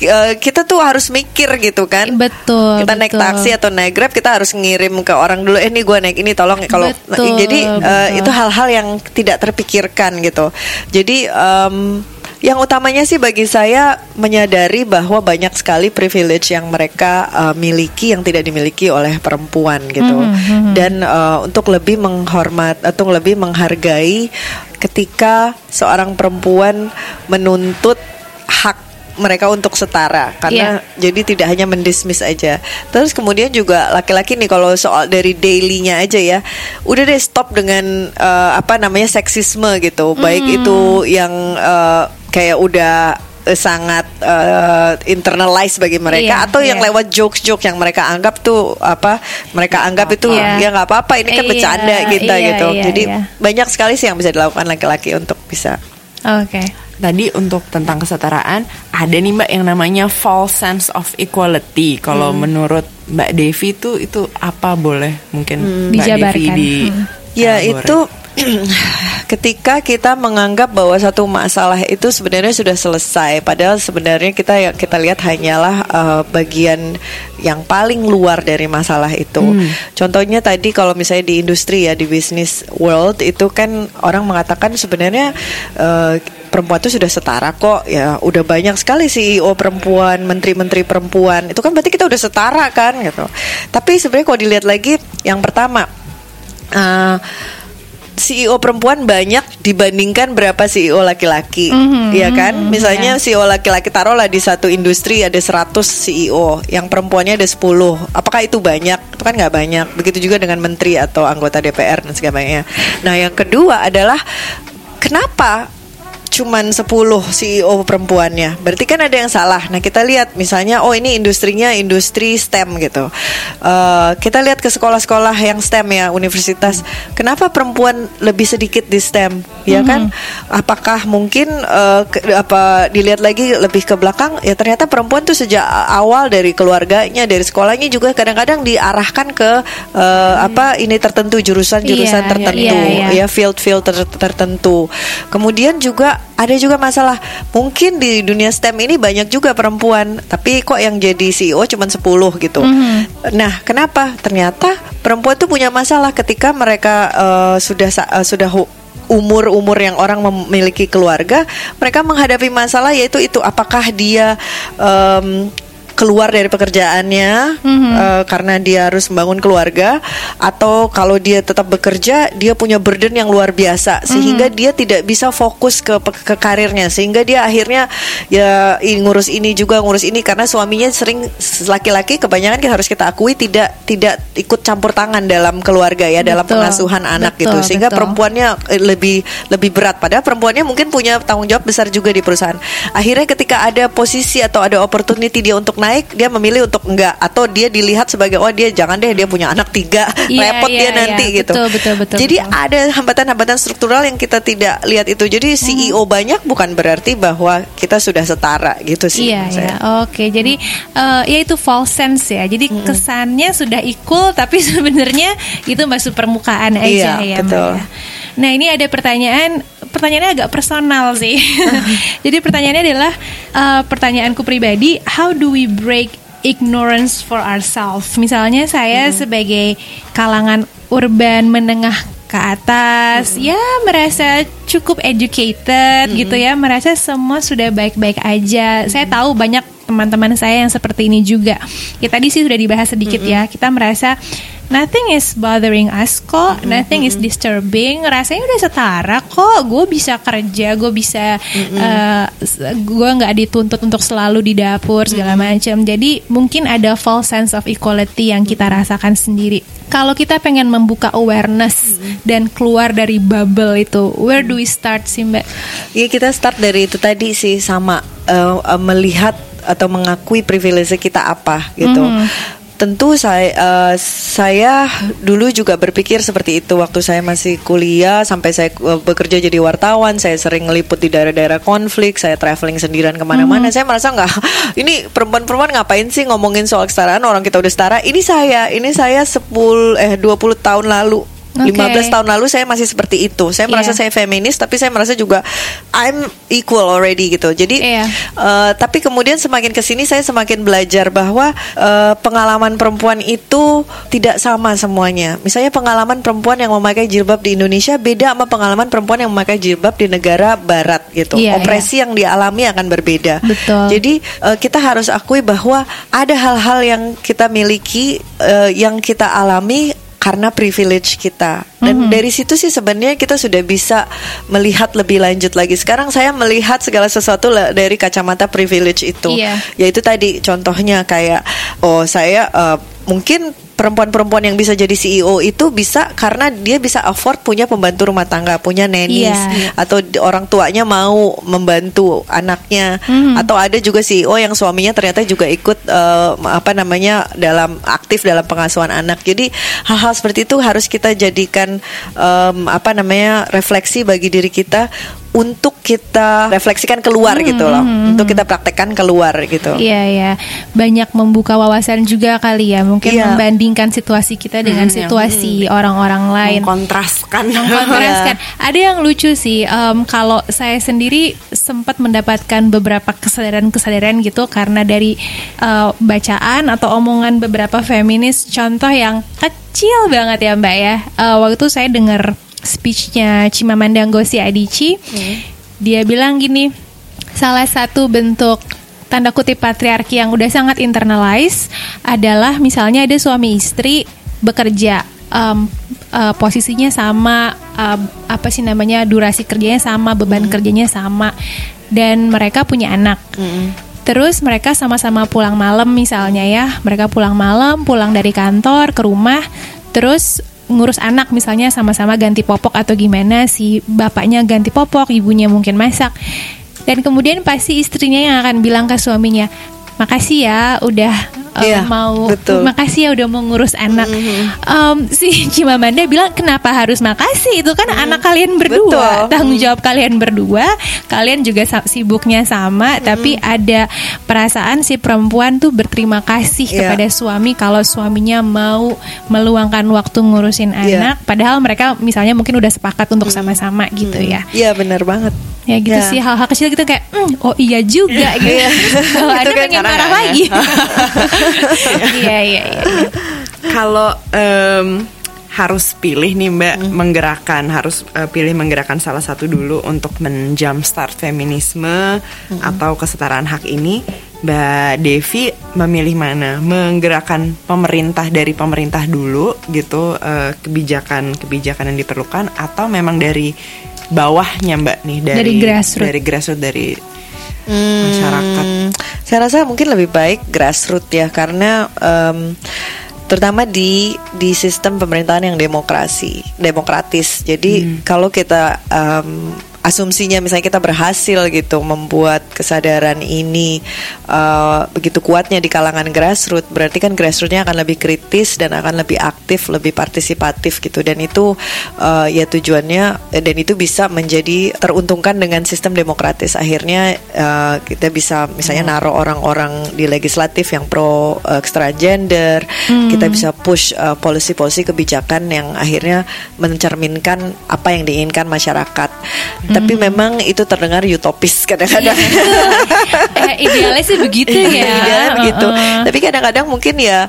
uh, kita tuh harus mikir gitu kan. Betul. Kita betul. naik taksi atau naik grab kita harus ngirim ke orang dulu. Eh ini gue naik ini tolong kalau jadi uh, itu hal-hal yang tidak terpikirkan gitu. Jadi um, yang utamanya sih bagi saya menyadari bahwa banyak sekali privilege yang mereka uh, miliki yang tidak dimiliki oleh perempuan gitu. Mm -hmm. Dan uh, untuk lebih menghormat atau lebih menghargai ketika seorang perempuan menuntut hak mereka untuk setara karena yeah. jadi tidak hanya mendismiss aja. Terus kemudian juga laki-laki nih kalau soal dari dailynya aja ya, udah deh stop dengan uh, apa namanya seksisme gitu. Baik mm. itu yang uh, kayak udah uh, sangat uh, internalize bagi mereka yeah, atau yang yeah. lewat jokes-jokes yang mereka anggap tuh apa mereka anggap itu yeah. ya nggak apa-apa ini kan yeah, bercanda kita yeah, gitu yeah, jadi banyak sekali sih yang bisa dilakukan laki-laki untuk bisa oke okay tadi untuk tentang kesetaraan ada nih Mbak yang namanya false sense of equality. Kalau hmm. menurut Mbak Devi itu itu apa boleh mungkin hmm. Mbak Devi di hmm. Ya itu ketika kita menganggap bahwa satu masalah itu sebenarnya sudah selesai padahal sebenarnya kita ya kita lihat hanyalah uh, bagian yang paling luar dari masalah itu. Hmm. Contohnya tadi kalau misalnya di industri ya di business world itu kan orang mengatakan sebenarnya uh, perempuan itu sudah setara kok ya udah banyak sekali CEO perempuan menteri-menteri perempuan itu kan berarti kita udah setara kan gitu tapi sebenarnya kalau dilihat lagi yang pertama uh, CEO perempuan banyak dibandingkan berapa CEO laki-laki, Mhm, ya kan? mhm, Misalnya CEO laki-laki taruhlah di satu industri ada 100 CEO, yang perempuannya ada 10. Apakah itu banyak? Itu kan nggak banyak. Begitu juga dengan menteri atau anggota DPR dan sebagainya. Nah, yang kedua adalah kenapa cuman 10 CEO perempuannya. Berarti kan ada yang salah. Nah, kita lihat misalnya oh ini industrinya industri STEM gitu. Eh, kita lihat ke sekolah-sekolah yang STEM ya, universitas. Kenapa perempuan lebih sedikit di STEM? Ya kan? Apakah mungkin eh, ke- apa dilihat lagi lebih ke belakang ya ternyata perempuan tuh sejak awal dari keluarganya, dari sekolahnya juga kadang-kadang diarahkan ke eh, apa ini tertentu jurusan-jurusan Iya, tertentu iya, iya. ya field-field ter- tertentu. Kemudian juga ada juga masalah mungkin di dunia STEM ini banyak juga perempuan, tapi kok yang jadi CEO cuma 10 gitu. Nah, kenapa? Ternyata perempuan tuh punya masalah ketika mereka eh, sudah eh, sudah umur-umur yang orang memiliki keluarga, mereka menghadapi masalah yaitu itu apakah dia em, keluar dari pekerjaannya eh, karena dia harus membangun keluarga atau kalau dia tetap bekerja dia punya burden yang luar biasa sehingga dia tidak bisa fokus ke ke karirnya sehingga dia akhirnya ya ngurus ini juga ngurus ini karena suaminya sering laki-laki kebanyakan kita harus kita akui tidak tidak ikut campur tangan dalam keluarga ya dalam Betul. pengasuhan anak Betul, gitu sehingga betul. perempuannya eh, lebih lebih berat padahal perempuannya mungkin punya tanggung jawab besar juga di perusahaan akhirnya ketika ada posisi atau ada opportunity dia untuk naik dia memilih untuk enggak atau dia dilihat sebagai oh dia jangan deh dia punya anak tiga Iya, repot iya, dia iya. nanti gitu Betul, betul, betul, jadi betul. ada hambatan-hambatan struktural yang kita tidak lihat itu jadi Hmm. CEO banyak bukan berarti bahwa kita sudah setara gitu sih Iya menurut saya. ya, oke. Jadi eh, ya itu false sense ya. Jadi kesannya sudah equal, tapi sebenarnya itu masuk permukaan aja Iya, ya. Betul. ya. Nah ini ada pertanyaan, pertanyaannya agak personal sih. Jadi pertanyaannya adalah eh, pertanyaanku pribadi, how do we break ignorance for ourselves? Misalnya saya sebagai kalangan urban menengah ke atas ya merasa cukup educated gitu ya merasa semua sudah baik-baik aja. Saya tahu banyak teman-teman saya yang seperti ini juga. Ya tadi sih sudah dibahas sedikit ya kita merasa nothing is bothering us kok. Nothing is disturbing. Rasanya udah setara kok. Gue bisa kerja gue bisa eh, gue nggak dituntut untuk selalu di dapur segala macam. Jadi mungkin ada false sense of equality yang kita rasakan sendiri. Kalau kita pengen membuka awareness dan keluar dari bubble itu, where do we start sih Mbak? Iya kita start dari itu tadi sih sama eh, eh, melihat atau mengakui privilege kita apa gitu. Tentu saya eh, saya dulu juga berpikir seperti itu waktu saya masih kuliah sampai saya eh, bekerja jadi wartawan. Saya sering ngeliput di daerah-daerah konflik. Saya traveling sendirian ke mana-mana. Saya merasa nggak ini perempuan-perempuan ngapain sih ngomongin soal kesetaraan orang kita udah setara. Ini saya ini saya 10 eh 20 tahun lalu. Oke. 15 tahun lalu saya masih seperti itu. Saya merasa Iya. saya feminis tapi saya merasa juga I'm equal already gitu. Jadi Iya. eh, tapi kemudian semakin ke sini saya semakin belajar bahwa eh, pengalaman perempuan itu tidak sama semuanya. Misalnya pengalaman perempuan yang memakai jilbab di Indonesia beda sama pengalaman perempuan yang memakai jilbab di negara barat gitu. Iya, Opresi yang dialami akan berbeda. Betul. Jadi eh, kita harus akui bahwa ada hal-hal yang kita miliki eh, yang kita alami karena privilege kita. Dan dari situ sih sebenarnya kita sudah bisa melihat lebih lanjut lagi. Sekarang saya melihat segala sesuatu dari kacamata privilege itu. Iya. yaitu tadi contohnya kayak oh saya eh, mungkin perempuan-perempuan yang bisa jadi CEO itu bisa karena dia bisa afford punya pembantu rumah tangga punya nannies Iya. atau orang tuanya mau membantu anaknya. Atau ada juga CEO yang suaminya ternyata juga ikut eh, apa namanya dalam aktif dalam pengasuhan anak. Jadi hal-hal seperti itu harus kita jadikan em, apa namanya refleksi bagi diri kita untuk kita refleksikan keluar gitu loh untuk kita praktekkan keluar gitu Iya ya, banyak membuka wawasan juga kali ya. Mungkin Iya. membandingkan situasi kita dengan Hmm, yang- situasi orang-orang lain. Mengkontraskan. mengkontraskan. Ada yang lucu sih, em, kalau saya sendiri sempat mendapatkan beberapa kesadaran-kesadaran gitu karena dari eh, bacaan atau omongan beberapa feminis. Contoh yang kecil banget ya Mbak ya. Eh, waktu itu saya dengar speechnya Chimamanda Ngozi Adichie, dia bilang gini, salah satu bentuk tanda kutip patriarki yang udah sangat internalize adalah misalnya ada suami istri bekerja em, eh, posisinya sama uh, apa sih namanya durasi kerjanya sama, beban kerjanya sama, dan mereka punya anak. Terus mereka sama-sama pulang malam misalnya ya, mereka pulang malam, pulang dari kantor ke rumah, terus ngurus anak misalnya sama-sama ganti popok atau gimana si bapaknya ganti popok, ibunya mungkin masak. Dan kemudian pasti istrinya yang akan bilang ke suaminya, makasih ya udah uh, Iya, mau betul. makasih ya udah mau ngurus anak. Um, si Cimamanda bilang kenapa harus makasih itu kan anak kalian berdua, Betul. tanggung jawab kalian berdua, kalian juga sibuknya sama, tapi ada perasaan si perempuan tuh berterima kasih Iya. kepada suami kalau suaminya mau meluangkan waktu ngurusin Iya. anak, padahal mereka misalnya mungkin udah sepakat untuk sama-sama gitu ya. Iya benar banget. Ya gitu Ya. sih hal-hal kecil gitu kayak "Hmm, oh iya juga gitu. Kalau ada kan pengen marah lagi. Iya iya iya. Kalau em, harus pilih nih Mbak menggerakkan harus eh, pilih menggerakkan salah satu dulu untuk menjumpstart feminisme atau kesetaraan hak ini Mbak Devi memilih mana menggerakkan pemerintah dari pemerintah dulu gitu eh, kebijakan-kebijakan yang diperlukan atau memang dari bawahnya Mbak nih dari Dari grassroots. dari grassroots dari masyarakat Hmm, saya rasa mungkin lebih baik grassroots ya karena em, terutama di di sistem pemerintahan yang demokrasi demokratis. Jadi kalau kita em, asumsinya misalnya kita berhasil gitu membuat kesadaran ini eh, begitu kuatnya di kalangan grassroots, berarti kan grassrootsnya akan lebih kritis dan akan lebih aktif, lebih partisipatif gitu. Dan itu eh, ya tujuannya dan itu bisa menjadi teruntungkan dengan sistem demokratis. Akhirnya eh, kita bisa misalnya naruh orang-orang di legislatif yang pro eh, transgender, kita bisa push policy-policy kebijakan yang akhirnya mencerminkan apa yang diinginkan masyarakat. Tapi memang itu terdengar utopis kadang-kadang. Eh, idealnya sih begitu ya. Idealnya begitu. Heeh. Tapi kadang-kadang mungkin ya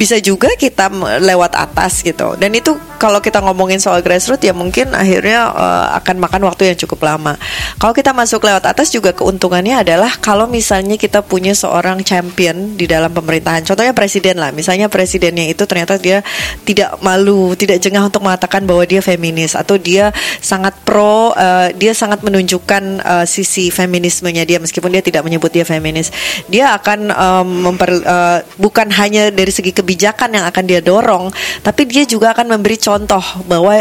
bisa juga kita lewat atas gitu. Dan itu kalau kita ngomongin soal grassroots ya mungkin akhirnya eh, akan makan waktu yang cukup lama. Kalau kita masuk lewat atas juga keuntungannya adalah kalau misalnya kita punya seorang champion di dalam pemerintahan. Contohnya presiden lah. Misalnya presidennya itu ternyata dia tidak malu, tidak jengah untuk mengatakan bahwa dia feminis atau dia sangat pro, eh, dia sangat menunjukkan eh, sisi feminismenya dia meskipun dia tidak menyebut dia feminis. Dia akan em, memper eh, bukan hanya dari segi kebijakan yang akan dia dorong, tapi dia juga akan memberi contoh bahwa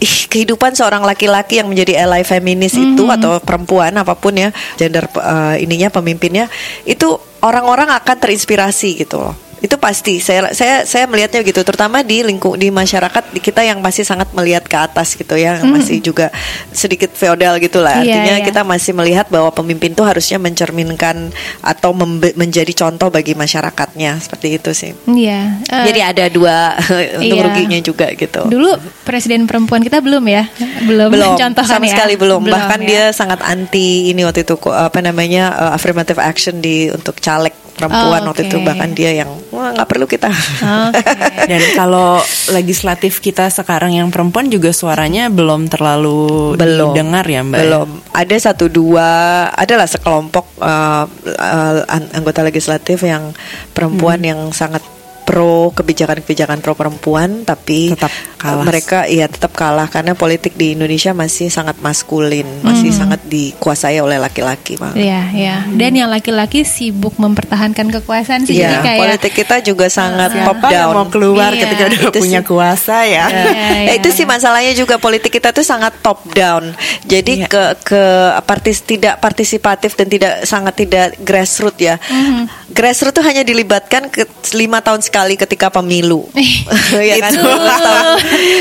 ih, kehidupan seorang laki-laki yang menjadi ally feminis itu atau perempuan apa pun ya gender eh, ininya pemimpinnya itu orang-orang akan terinspirasi gitu loh. Itu pasti saya saya saya melihatnya gitu terutama di lingkup di masyarakat di kita yang masih sangat melihat ke atas gitu ya, yang masih juga sedikit feodal gitu lah. Iya, Artinya iya. kita masih melihat bahwa pemimpin itu harusnya mencerminkan atau menjadi contoh bagi masyarakatnya seperti itu sih. Iya. eh, Jadi ada dua untung iya. ruginya juga gitu. Dulu presiden perempuan kita belum ya, belum, belum sama ya? sekali belum, bahkan ya. dia sangat anti ini waktu itu kok, apa namanya uh, affirmative action di untuk caleg perempuan Oh, waktu itu bahkan dia yang wah nggak perlu kita Oke. Dan kalau legislatif kita sekarang yang perempuan juga suaranya belum terlalu belum didengar ya Mbak? belum ada satu dua adalah sekelompok uh, uh, an- anggota legislatif yang perempuan Hmm. yang sangat pro kebijakan-kebijakan pro perempuan tapi Tetap kalah. mereka iya tetap kalah karena politik di Indonesia masih sangat maskulin masih sangat dikuasai oleh laki-laki Bang. Iya, iya. Dan yang laki-laki sibuk mempertahankan kekuasaan sih. Jadi Iya, kayak politik kita juga sangat top Siapa yang down. mau keluar Iya, ketika udah itu punya sih. kuasa ya? Iya, Ya, iya. itu sih masalahnya juga politik kita tuh sangat top down. Jadi Iya. ke ke partis tidak partisipatif dan tidak sangat tidak grassroots ya. Mhm. Grassroots tuh hanya dilibatkan ke lima tahun sekali ketika pemilu. ya kan? Itu. Lima tahun.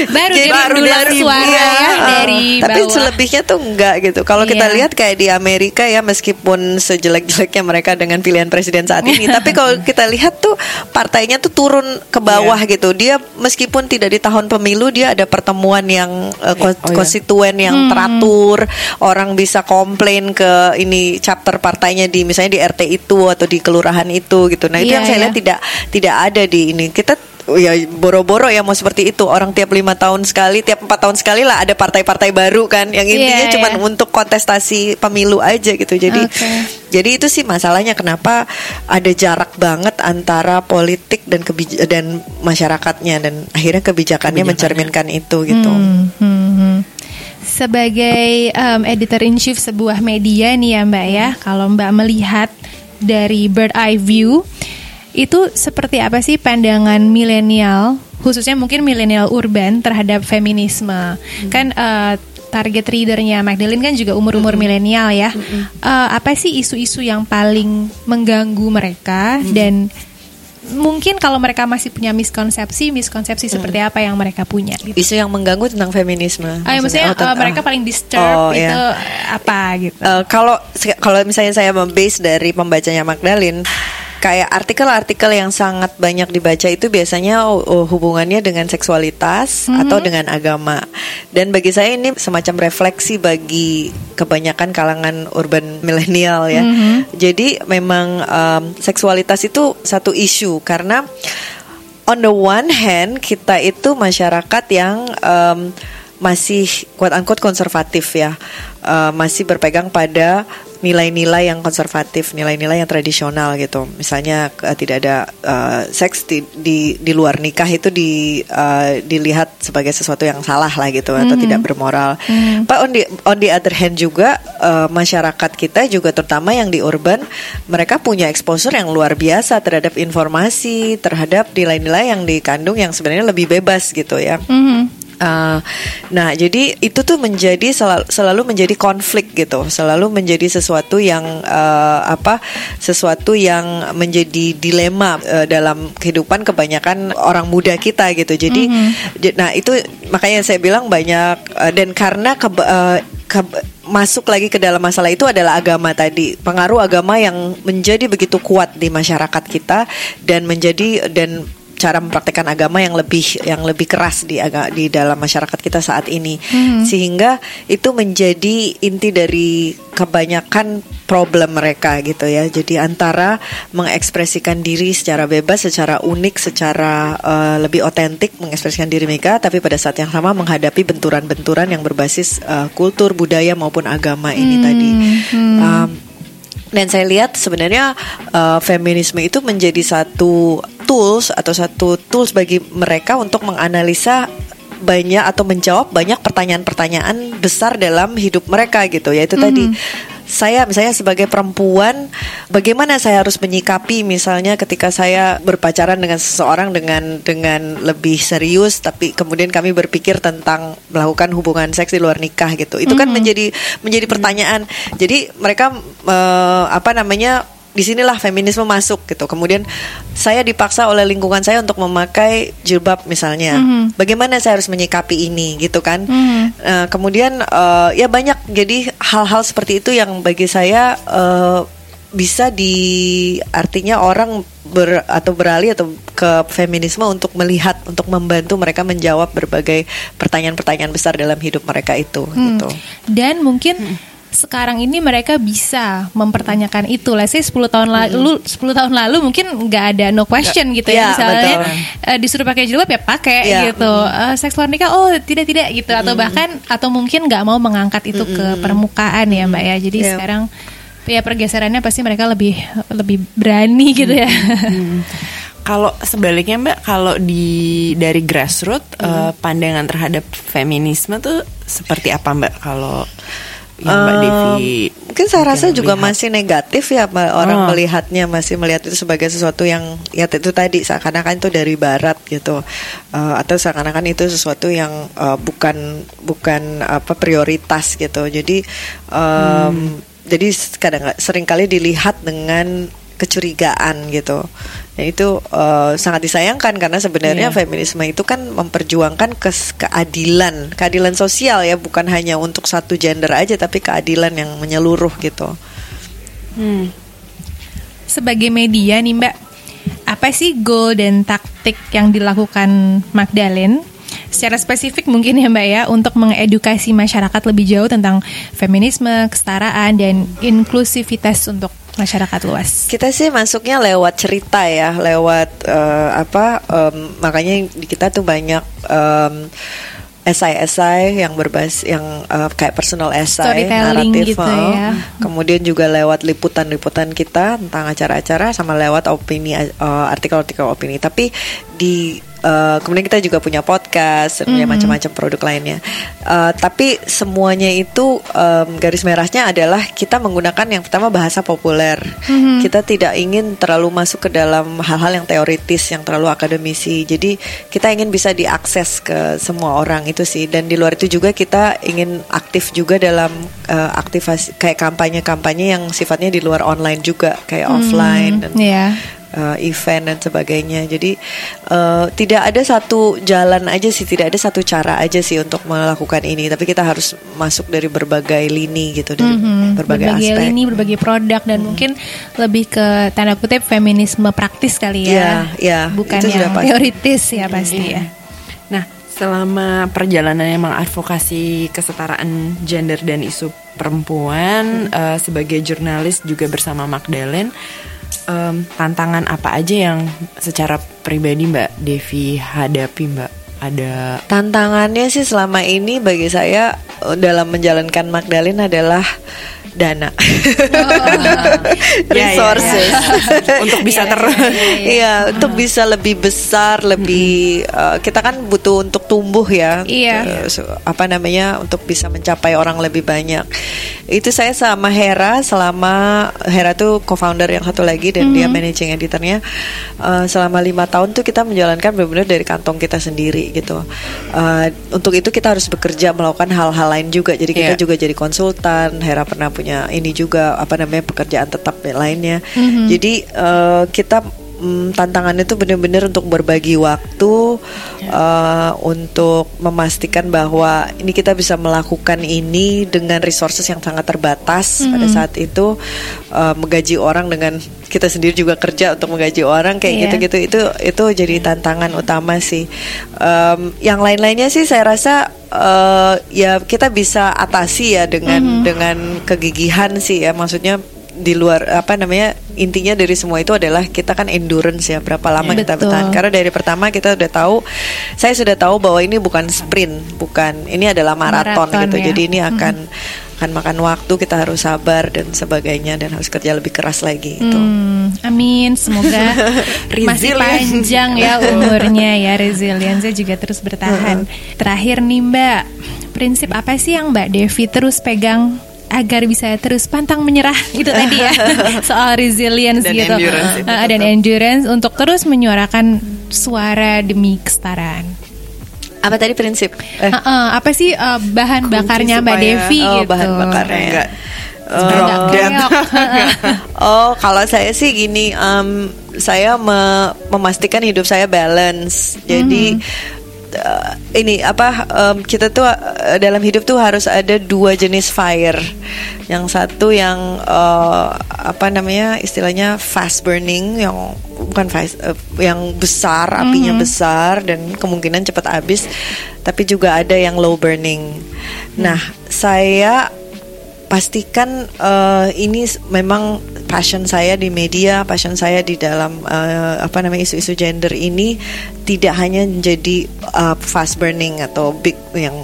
Baru Jadi dulang dari- suara ya uh, dari Tapi bawah. selebihnya tuh enggak gitu. Kalau kita Iya. lihat kayak di Amerika ya meskipun sejelek-jeleknya mereka dengan pilihan presiden saat ini, tapi kalau kita lihat tuh partainya tuh turun ke bawah Iya. gitu. Dia meskipun tidak di tahun pemilu dia ada pertemuan yang uh, ko- Oh, iya. konstituen yang teratur, orang bisa komplain ke ini chapter partainya di misalnya di RT itu atau di kelurahan itu gitu. Nah, itu Iya, yang saya iya. lihat tidak tidak ada di ini. Kita ya boro-boro ya mau seperti itu orang tiap lima tahun sekali tiap empat tahun sekali lah ada partai-partai baru kan yang intinya Iya, cuma iya. untuk kontestasi pemilu aja gitu jadi Oke. jadi itu sih masalahnya kenapa ada jarak banget antara politik dan kebij dan masyarakatnya dan akhirnya kebijakannya mencerminkan itu gitu Hmm, hmm, hmm. sebagai um, editor in chief sebuah media nih ya Mbak ya, kalau Mbak melihat dari bird eye view itu seperti apa sih pandangan milenial khususnya mungkin milenial urban terhadap feminisme? Hmm. Kan uh, target readernya Magdalene kan juga umur-umur mm -hmm. milenial ya. Mm -hmm. uh, apa sih isu-isu yang paling mengganggu mereka mm -hmm. dan mungkin kalau mereka masih punya miskonsepsi, miskonsepsi hmm. seperti apa yang mereka punya. Gitu. Isu yang mengganggu tentang feminisme. Ah, ya, maksudnya, maksudnya oh, uh, mereka paling disturb oh, itu yeah. apa gitu. Uh, kalau kalau misalnya saya membase dari pembacanya Magdalene kayak artikel-artikel yang sangat banyak dibaca itu biasanya oh, hubungannya dengan seksualitas mm -hmm. atau dengan agama. Dan bagi saya ini semacam refleksi bagi kebanyakan kalangan urban milenial ya. Mm -hmm. Jadi memang um, seksualitas itu satu isu karena on the one hand kita itu masyarakat yang um, masih quote unquote konservatif ya, uh, masih berpegang pada nilai-nilai yang konservatif, nilai-nilai yang tradisional gitu. Misalnya uh, tidak ada uh, seks di, di di luar nikah itu di uh, dilihat sebagai sesuatu yang salah lah gitu mm. atau hmm. tidak bermoral. Mm. Pak on the on the other hand juga uh, masyarakat kita juga terutama yang di urban mereka punya exposure yang luar biasa terhadap informasi, terhadap nilai-nilai yang dikandung yang sebenarnya lebih bebas gitu ya. Mm. Uh, nah, jadi itu tuh menjadi selalu, selalu menjadi konflik gitu, selalu menjadi sesuatu yang uh, apa, sesuatu yang menjadi dilema uh, dalam kehidupan kebanyakan orang muda kita gitu. Jadi, mm -hmm. nah itu makanya saya bilang banyak uh, dan karena ke, uh, ke, masuk lagi ke dalam masalah itu adalah agama tadi pengaruh agama yang menjadi begitu kuat di masyarakat kita dan menjadi dan cara mempraktekkan agama yang lebih yang lebih keras di agak di dalam masyarakat kita saat ini hmm. sehingga itu menjadi inti dari kebanyakan problem mereka gitu ya jadi antara mengekspresikan diri secara bebas secara unik secara uh, lebih otentik mengekspresikan diri mereka tapi pada saat yang sama menghadapi benturan-benturan yang berbasis uh, kultur budaya maupun agama ini hmm. tadi. Um, dan saya lihat sebenarnya uh, feminisme itu menjadi satu tools atau satu tools bagi mereka untuk menganalisa banyak atau menjawab banyak pertanyaan-pertanyaan besar dalam hidup mereka gitu yaitu mm -hmm. tadi saya misalnya sebagai perempuan bagaimana saya harus menyikapi misalnya ketika saya berpacaran dengan seseorang dengan dengan lebih serius tapi kemudian kami berpikir tentang melakukan hubungan seks di luar nikah gitu. Itu kan mm -hmm. menjadi menjadi pertanyaan. Jadi mereka uh, apa namanya di sinilah feminisme masuk gitu. Kemudian saya dipaksa oleh lingkungan saya untuk memakai jilbab misalnya. Mm -hmm. Bagaimana saya harus menyikapi ini gitu kan? Mm -hmm. uh, kemudian uh, ya banyak jadi hal-hal seperti itu yang bagi saya uh, bisa di artinya orang ber atau beralih atau ke feminisme untuk melihat untuk membantu mereka menjawab berbagai pertanyaan-pertanyaan besar dalam hidup mereka itu hmm. gitu. Dan mungkin hmm sekarang ini mereka bisa mempertanyakan itu. Let's say 10 tahun lalu hmm. 10 tahun lalu mungkin nggak ada no question gitu ya, ya misalnya uh, disuruh pakai jilbab ya pakai ya. gitu. Uh, seks luar nikah oh tidak tidak gitu atau hmm. bahkan atau mungkin nggak mau mengangkat itu hmm. ke permukaan ya Mbak ya. Jadi yeah. sekarang ya pergeserannya pasti mereka lebih lebih berani gitu ya. Hmm. Kalau sebaliknya Mbak, kalau di dari grassroots hmm. uh, pandangan terhadap feminisme tuh seperti apa Mbak? Kalau yang Mbak Devi mungkin saya rasa juga melihat. masih negatif ya orang oh. melihatnya masih melihat itu sebagai sesuatu yang ya itu tadi seakan-akan itu dari barat gitu uh, atau seakan-akan itu sesuatu yang uh, bukan bukan apa prioritas gitu jadi um, hmm. jadi kadang sering kali dilihat dengan kecurigaan gitu. Dan itu uh, sangat disayangkan karena sebenarnya yeah. feminisme itu kan memperjuangkan ke keadilan, keadilan sosial ya, bukan hanya untuk satu gender aja tapi keadilan yang menyeluruh gitu. Hmm. Sebagai media nih Mbak, apa sih goal dan taktik yang dilakukan Magdalene secara spesifik mungkin ya Mbak ya untuk mengedukasi masyarakat lebih jauh tentang feminisme, kesetaraan dan inklusivitas untuk masyarakat luas? Kita sih masuknya lewat cerita ya, lewat uh, apa? Um, makanya di kita tuh banyak um, esai-esai yang berbasis yang uh, kayak personal esai naratif gitu ya. kemudian juga lewat liputan-liputan kita tentang acara-acara sama lewat opini artikel uh, artikel-artikel opini tapi di Uh, kemudian kita juga punya podcast punya Mhm. macam-macam produk lainnya. Uh, tapi semuanya itu um, garis merahnya adalah kita menggunakan yang pertama bahasa populer. Mhm. Kita tidak ingin terlalu masuk ke dalam hal-hal yang teoritis, yang terlalu akademisi. Jadi kita ingin bisa diakses ke semua orang itu sih. Dan di luar itu juga kita ingin aktif juga dalam uh, aktivasi kayak kampanye-kampanye yang sifatnya di luar online juga, kayak offline dan Iya. Uh, event dan sebagainya. Jadi uh, tidak ada satu jalan aja sih, tidak ada satu cara aja sih untuk melakukan ini. Tapi kita harus masuk dari berbagai lini gitu, dari Mhm. berbagai, aspek. Hmm. lini, berbagai produk dan mungkin lebih ke tanda kutip feminisme praktis kali ya. Iya, iya, Bukan itu sudah yang teoritis ya pasti ya. Nah, selama perjalanannya mengadvokasi kesetaraan gender dan isu perempuan eh, sebagai jurnalis juga bersama Magdalene, em, tantangan apa aja yang secara pribadi Mbak Devi hadapi Mbak? Ada Tantangannya sih selama ini bagi saya uh, dalam menjalankan Magdalene adalah dana, Ya, ya, resources, untuk bisa ter Iya, untuk bisa lebih besar, lebih uh, kita kan butuh untuk tumbuh ya. Iya. Uh, so- apa namanya untuk bisa mencapai orang lebih banyak. Itu saya sama Hera selama Hera tuh co-founder yang satu lagi dan dia managing editornya. Uh, selama lima tahun tuh kita menjalankan benar-benar dari kantong kita sendiri gitu. Uh, untuk itu kita harus bekerja melakukan hal-hal lain juga. Jadi kita Iya. juga jadi konsultan. Hera pernah punya ini juga apa namanya pekerjaan tetap lainnya. Jadi eh, kita mm, tantangannya itu benar-benar untuk berbagi waktu eh, untuk memastikan bahwa ini kita bisa melakukan ini dengan resources yang sangat terbatas pada saat itu eh, menggaji orang dengan kita sendiri juga kerja untuk menggaji orang kayak Iya. gitu-gitu itu itu jadi tantangan utama sih. Em, yang lain-lainnya sih saya rasa eh, ya kita bisa atasi ya dengan dengan kegigihan sih ya maksudnya di luar apa namanya intinya dari semua itu adalah kita kan endurance ya berapa lama kita Betul. bertahan karena dari pertama kita udah tahu saya sudah tahu bahwa ini bukan sprint bukan ini adalah maraton, Maraton, gitu ya. jadi ini akan akan makan waktu kita harus sabar dan sebagainya dan harus kerja lebih keras lagi gitu. Hmm, amin, semoga masih panjang ya umurnya ya resiliennya juga terus bertahan. Terakhir nih Mbak, prinsip apa sih yang Mbak Devi terus pegang agar bisa terus pantang menyerah itu tadi ya soal resilience Dan gitu endurance Uh, dan endurance untuk terus menyuarakan suara demi kesetaraan. Apa tadi prinsip? Eh, Heeh, apa sih uh, bahan Kunci bakarnya Mbak supaya- Devi oh, gitu? bahan bakarnya. enggak Oh. Oh, kalau saya sih gini, em, saya me- memastikan hidup saya balance. Jadi eh, ini apa em, kita tuh eh, dalam hidup tuh harus ada dua jenis fire. Yang satu yang eh, apa namanya istilahnya fast burning, yang bukan fast, eh, yang besar apinya besar dan kemungkinan cepat habis. Tapi juga ada yang low burning. Nah, saya pastikan eh, ini memang passion saya di media, passion saya di dalam eh, apa namanya isu-isu gender ini tidak hanya menjadi eh, fast burning atau big yang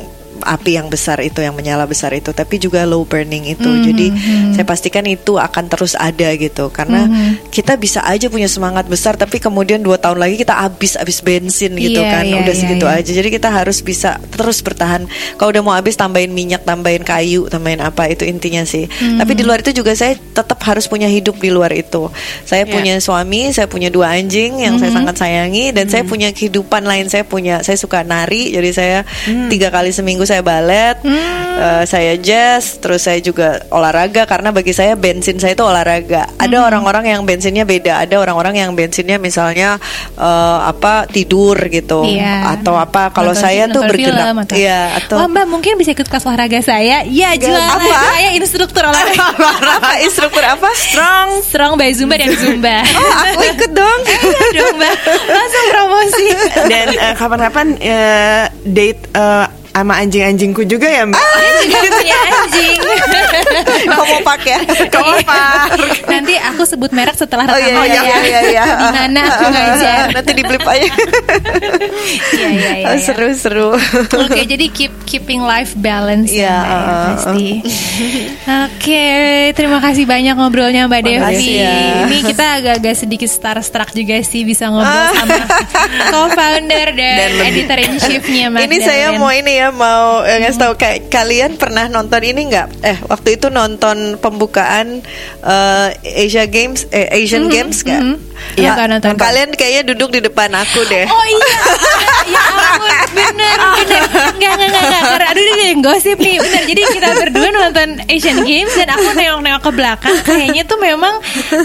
api yang besar itu yang menyala besar itu tapi juga low burning itu. Jadi saya pastikan itu akan terus ada gitu. Karena kita bisa aja punya semangat besar tapi kemudian dua tahun lagi kita habis habis bensin gitu Iya, kan. iya, udah iya, segitu iya. aja. Jadi kita harus bisa terus bertahan. Kalau udah mau habis tambahin minyak tambahin kayu tambahin apa itu intinya sih. Tapi di luar itu juga saya tetap harus punya hidup di luar itu. Saya Ya. punya suami saya punya dua anjing yang saya sangat sayangi dan saya punya kehidupan lain. Saya punya saya suka nari jadi saya tiga kali seminggu saya balet eh, saya jazz terus saya juga olahraga karena bagi saya bensin saya itu olahraga. Ada orang-orang yang bensinnya beda ada orang-orang yang bensinnya misalnya eh, apa tidur gitu Iya. atau apa. Kalau saya tuh film bergerak. atau- iya atau Wah Mbak mungkin bisa ikut kelas olahraga saya. Ya jualan apa? Saya instruktur olahraga. Apa? Instruktur apa? Strong. Strong by Zumba dan Zumba. Oh aku ikut dong. Iya dong Mbak. Langsung promosi. Dan eh, kapan-kapan eh, date eh, sama anjing-anjingku juga ya mbak. Dia juga punya anjing. Kamu pakai ya? Kamu pak. Nanti aku sebut merek setelah Oh iya rekaman iya ya. iya iya. Di mana aku ngajar. Nanti di blip aja. Iya iya iya. Oh, iya. Seru-seru. Oke, jadi keep keeping life balance ya, Iya, Mbak, ya, uh, pasti. Oke, terima kasih banyak ngobrolnya Mbak Devi. Ya. Ini kita agak-agak sedikit starstruck juga sih bisa ngobrol sama co-founder dan, Dan editor in chiefnya Mbak ini saya mau ini ya mau eh, ngasih tahu kayak kalian pernah nonton ini nggak? Eh waktu itu nonton pembukaan eh, Asia Games, eh, Asian Games nggak? Iya, Nah, nonton, nonton. Kalian kayaknya duduk di depan aku deh. Oh iya, ya ampun, bener, bener. Enggak, enggak, enggak, aduh, ini gosip nih, bener. Jadi kita berdua nonton Asian Games dan aku nengok-nengok ke belakang. Kayaknya tuh memang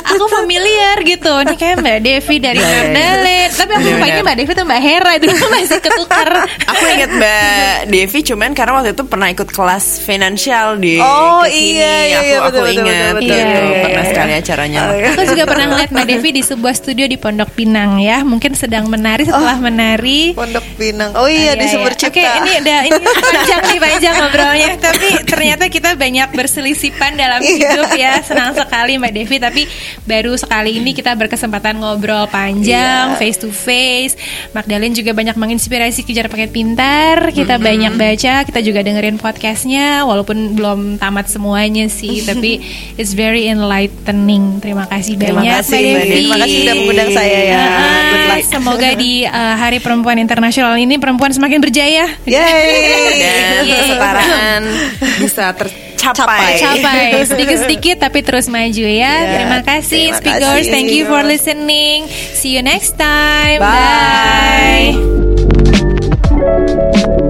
aku familiar gitu. Ini kayak Mbak Devi dari Iya, iya, iya. Magdalene. Tapi aku lupa ini. Mbak Devi tuh Mbak Hera dulu masih ketukar. Aku ingat Mbak Devi cuman karena waktu itu pernah ikut kelas finansial di Oh, ke sini. iya, iya, aku, iya, aku betul, betul, ingat betul, betul. gitu. Iya, iya, pernah iya. sekali acaranya. Oh, iya. Aku juga pernah ngeliat Mbak Devi di sebuah studio di Pondok Pinang ya. Mungkin sedang menari setelah menari. Pondok Pinang. Oh iya, di Sumber Cipta. Oke, ini udah ini panjang nih panjang ngobrolnya. Tapi ternyata kita banyak berselisipan dalam Iya. hidup ya. Senang sekali Mbak Devi. Tapi baru sekali ini kita berkesempatan ngobrol panjang, face to face. Magdalene juga banyak menginspirasi kejar paket pintar. Kita banyak baca, kita juga dengerin podcastnya. Walaupun belum tamat semuanya sih, tapi it's very enlightening. Terima kasih Terima banyak kasih, Mbak Devi. Terima kasih sudah mengundang saya ya. Ah. Semoga di uh, Hari Perempuan Internasional ini perempuan semakin berjaya. Yeay. Iya, iya. kesetaraan bisa tercapai. Capai. Sedikit-sedikit tapi terus maju ya. Iya, yeah, terima kasih terima speakers. Kasih. Thank you for listening. See you next time. Bye. Bye.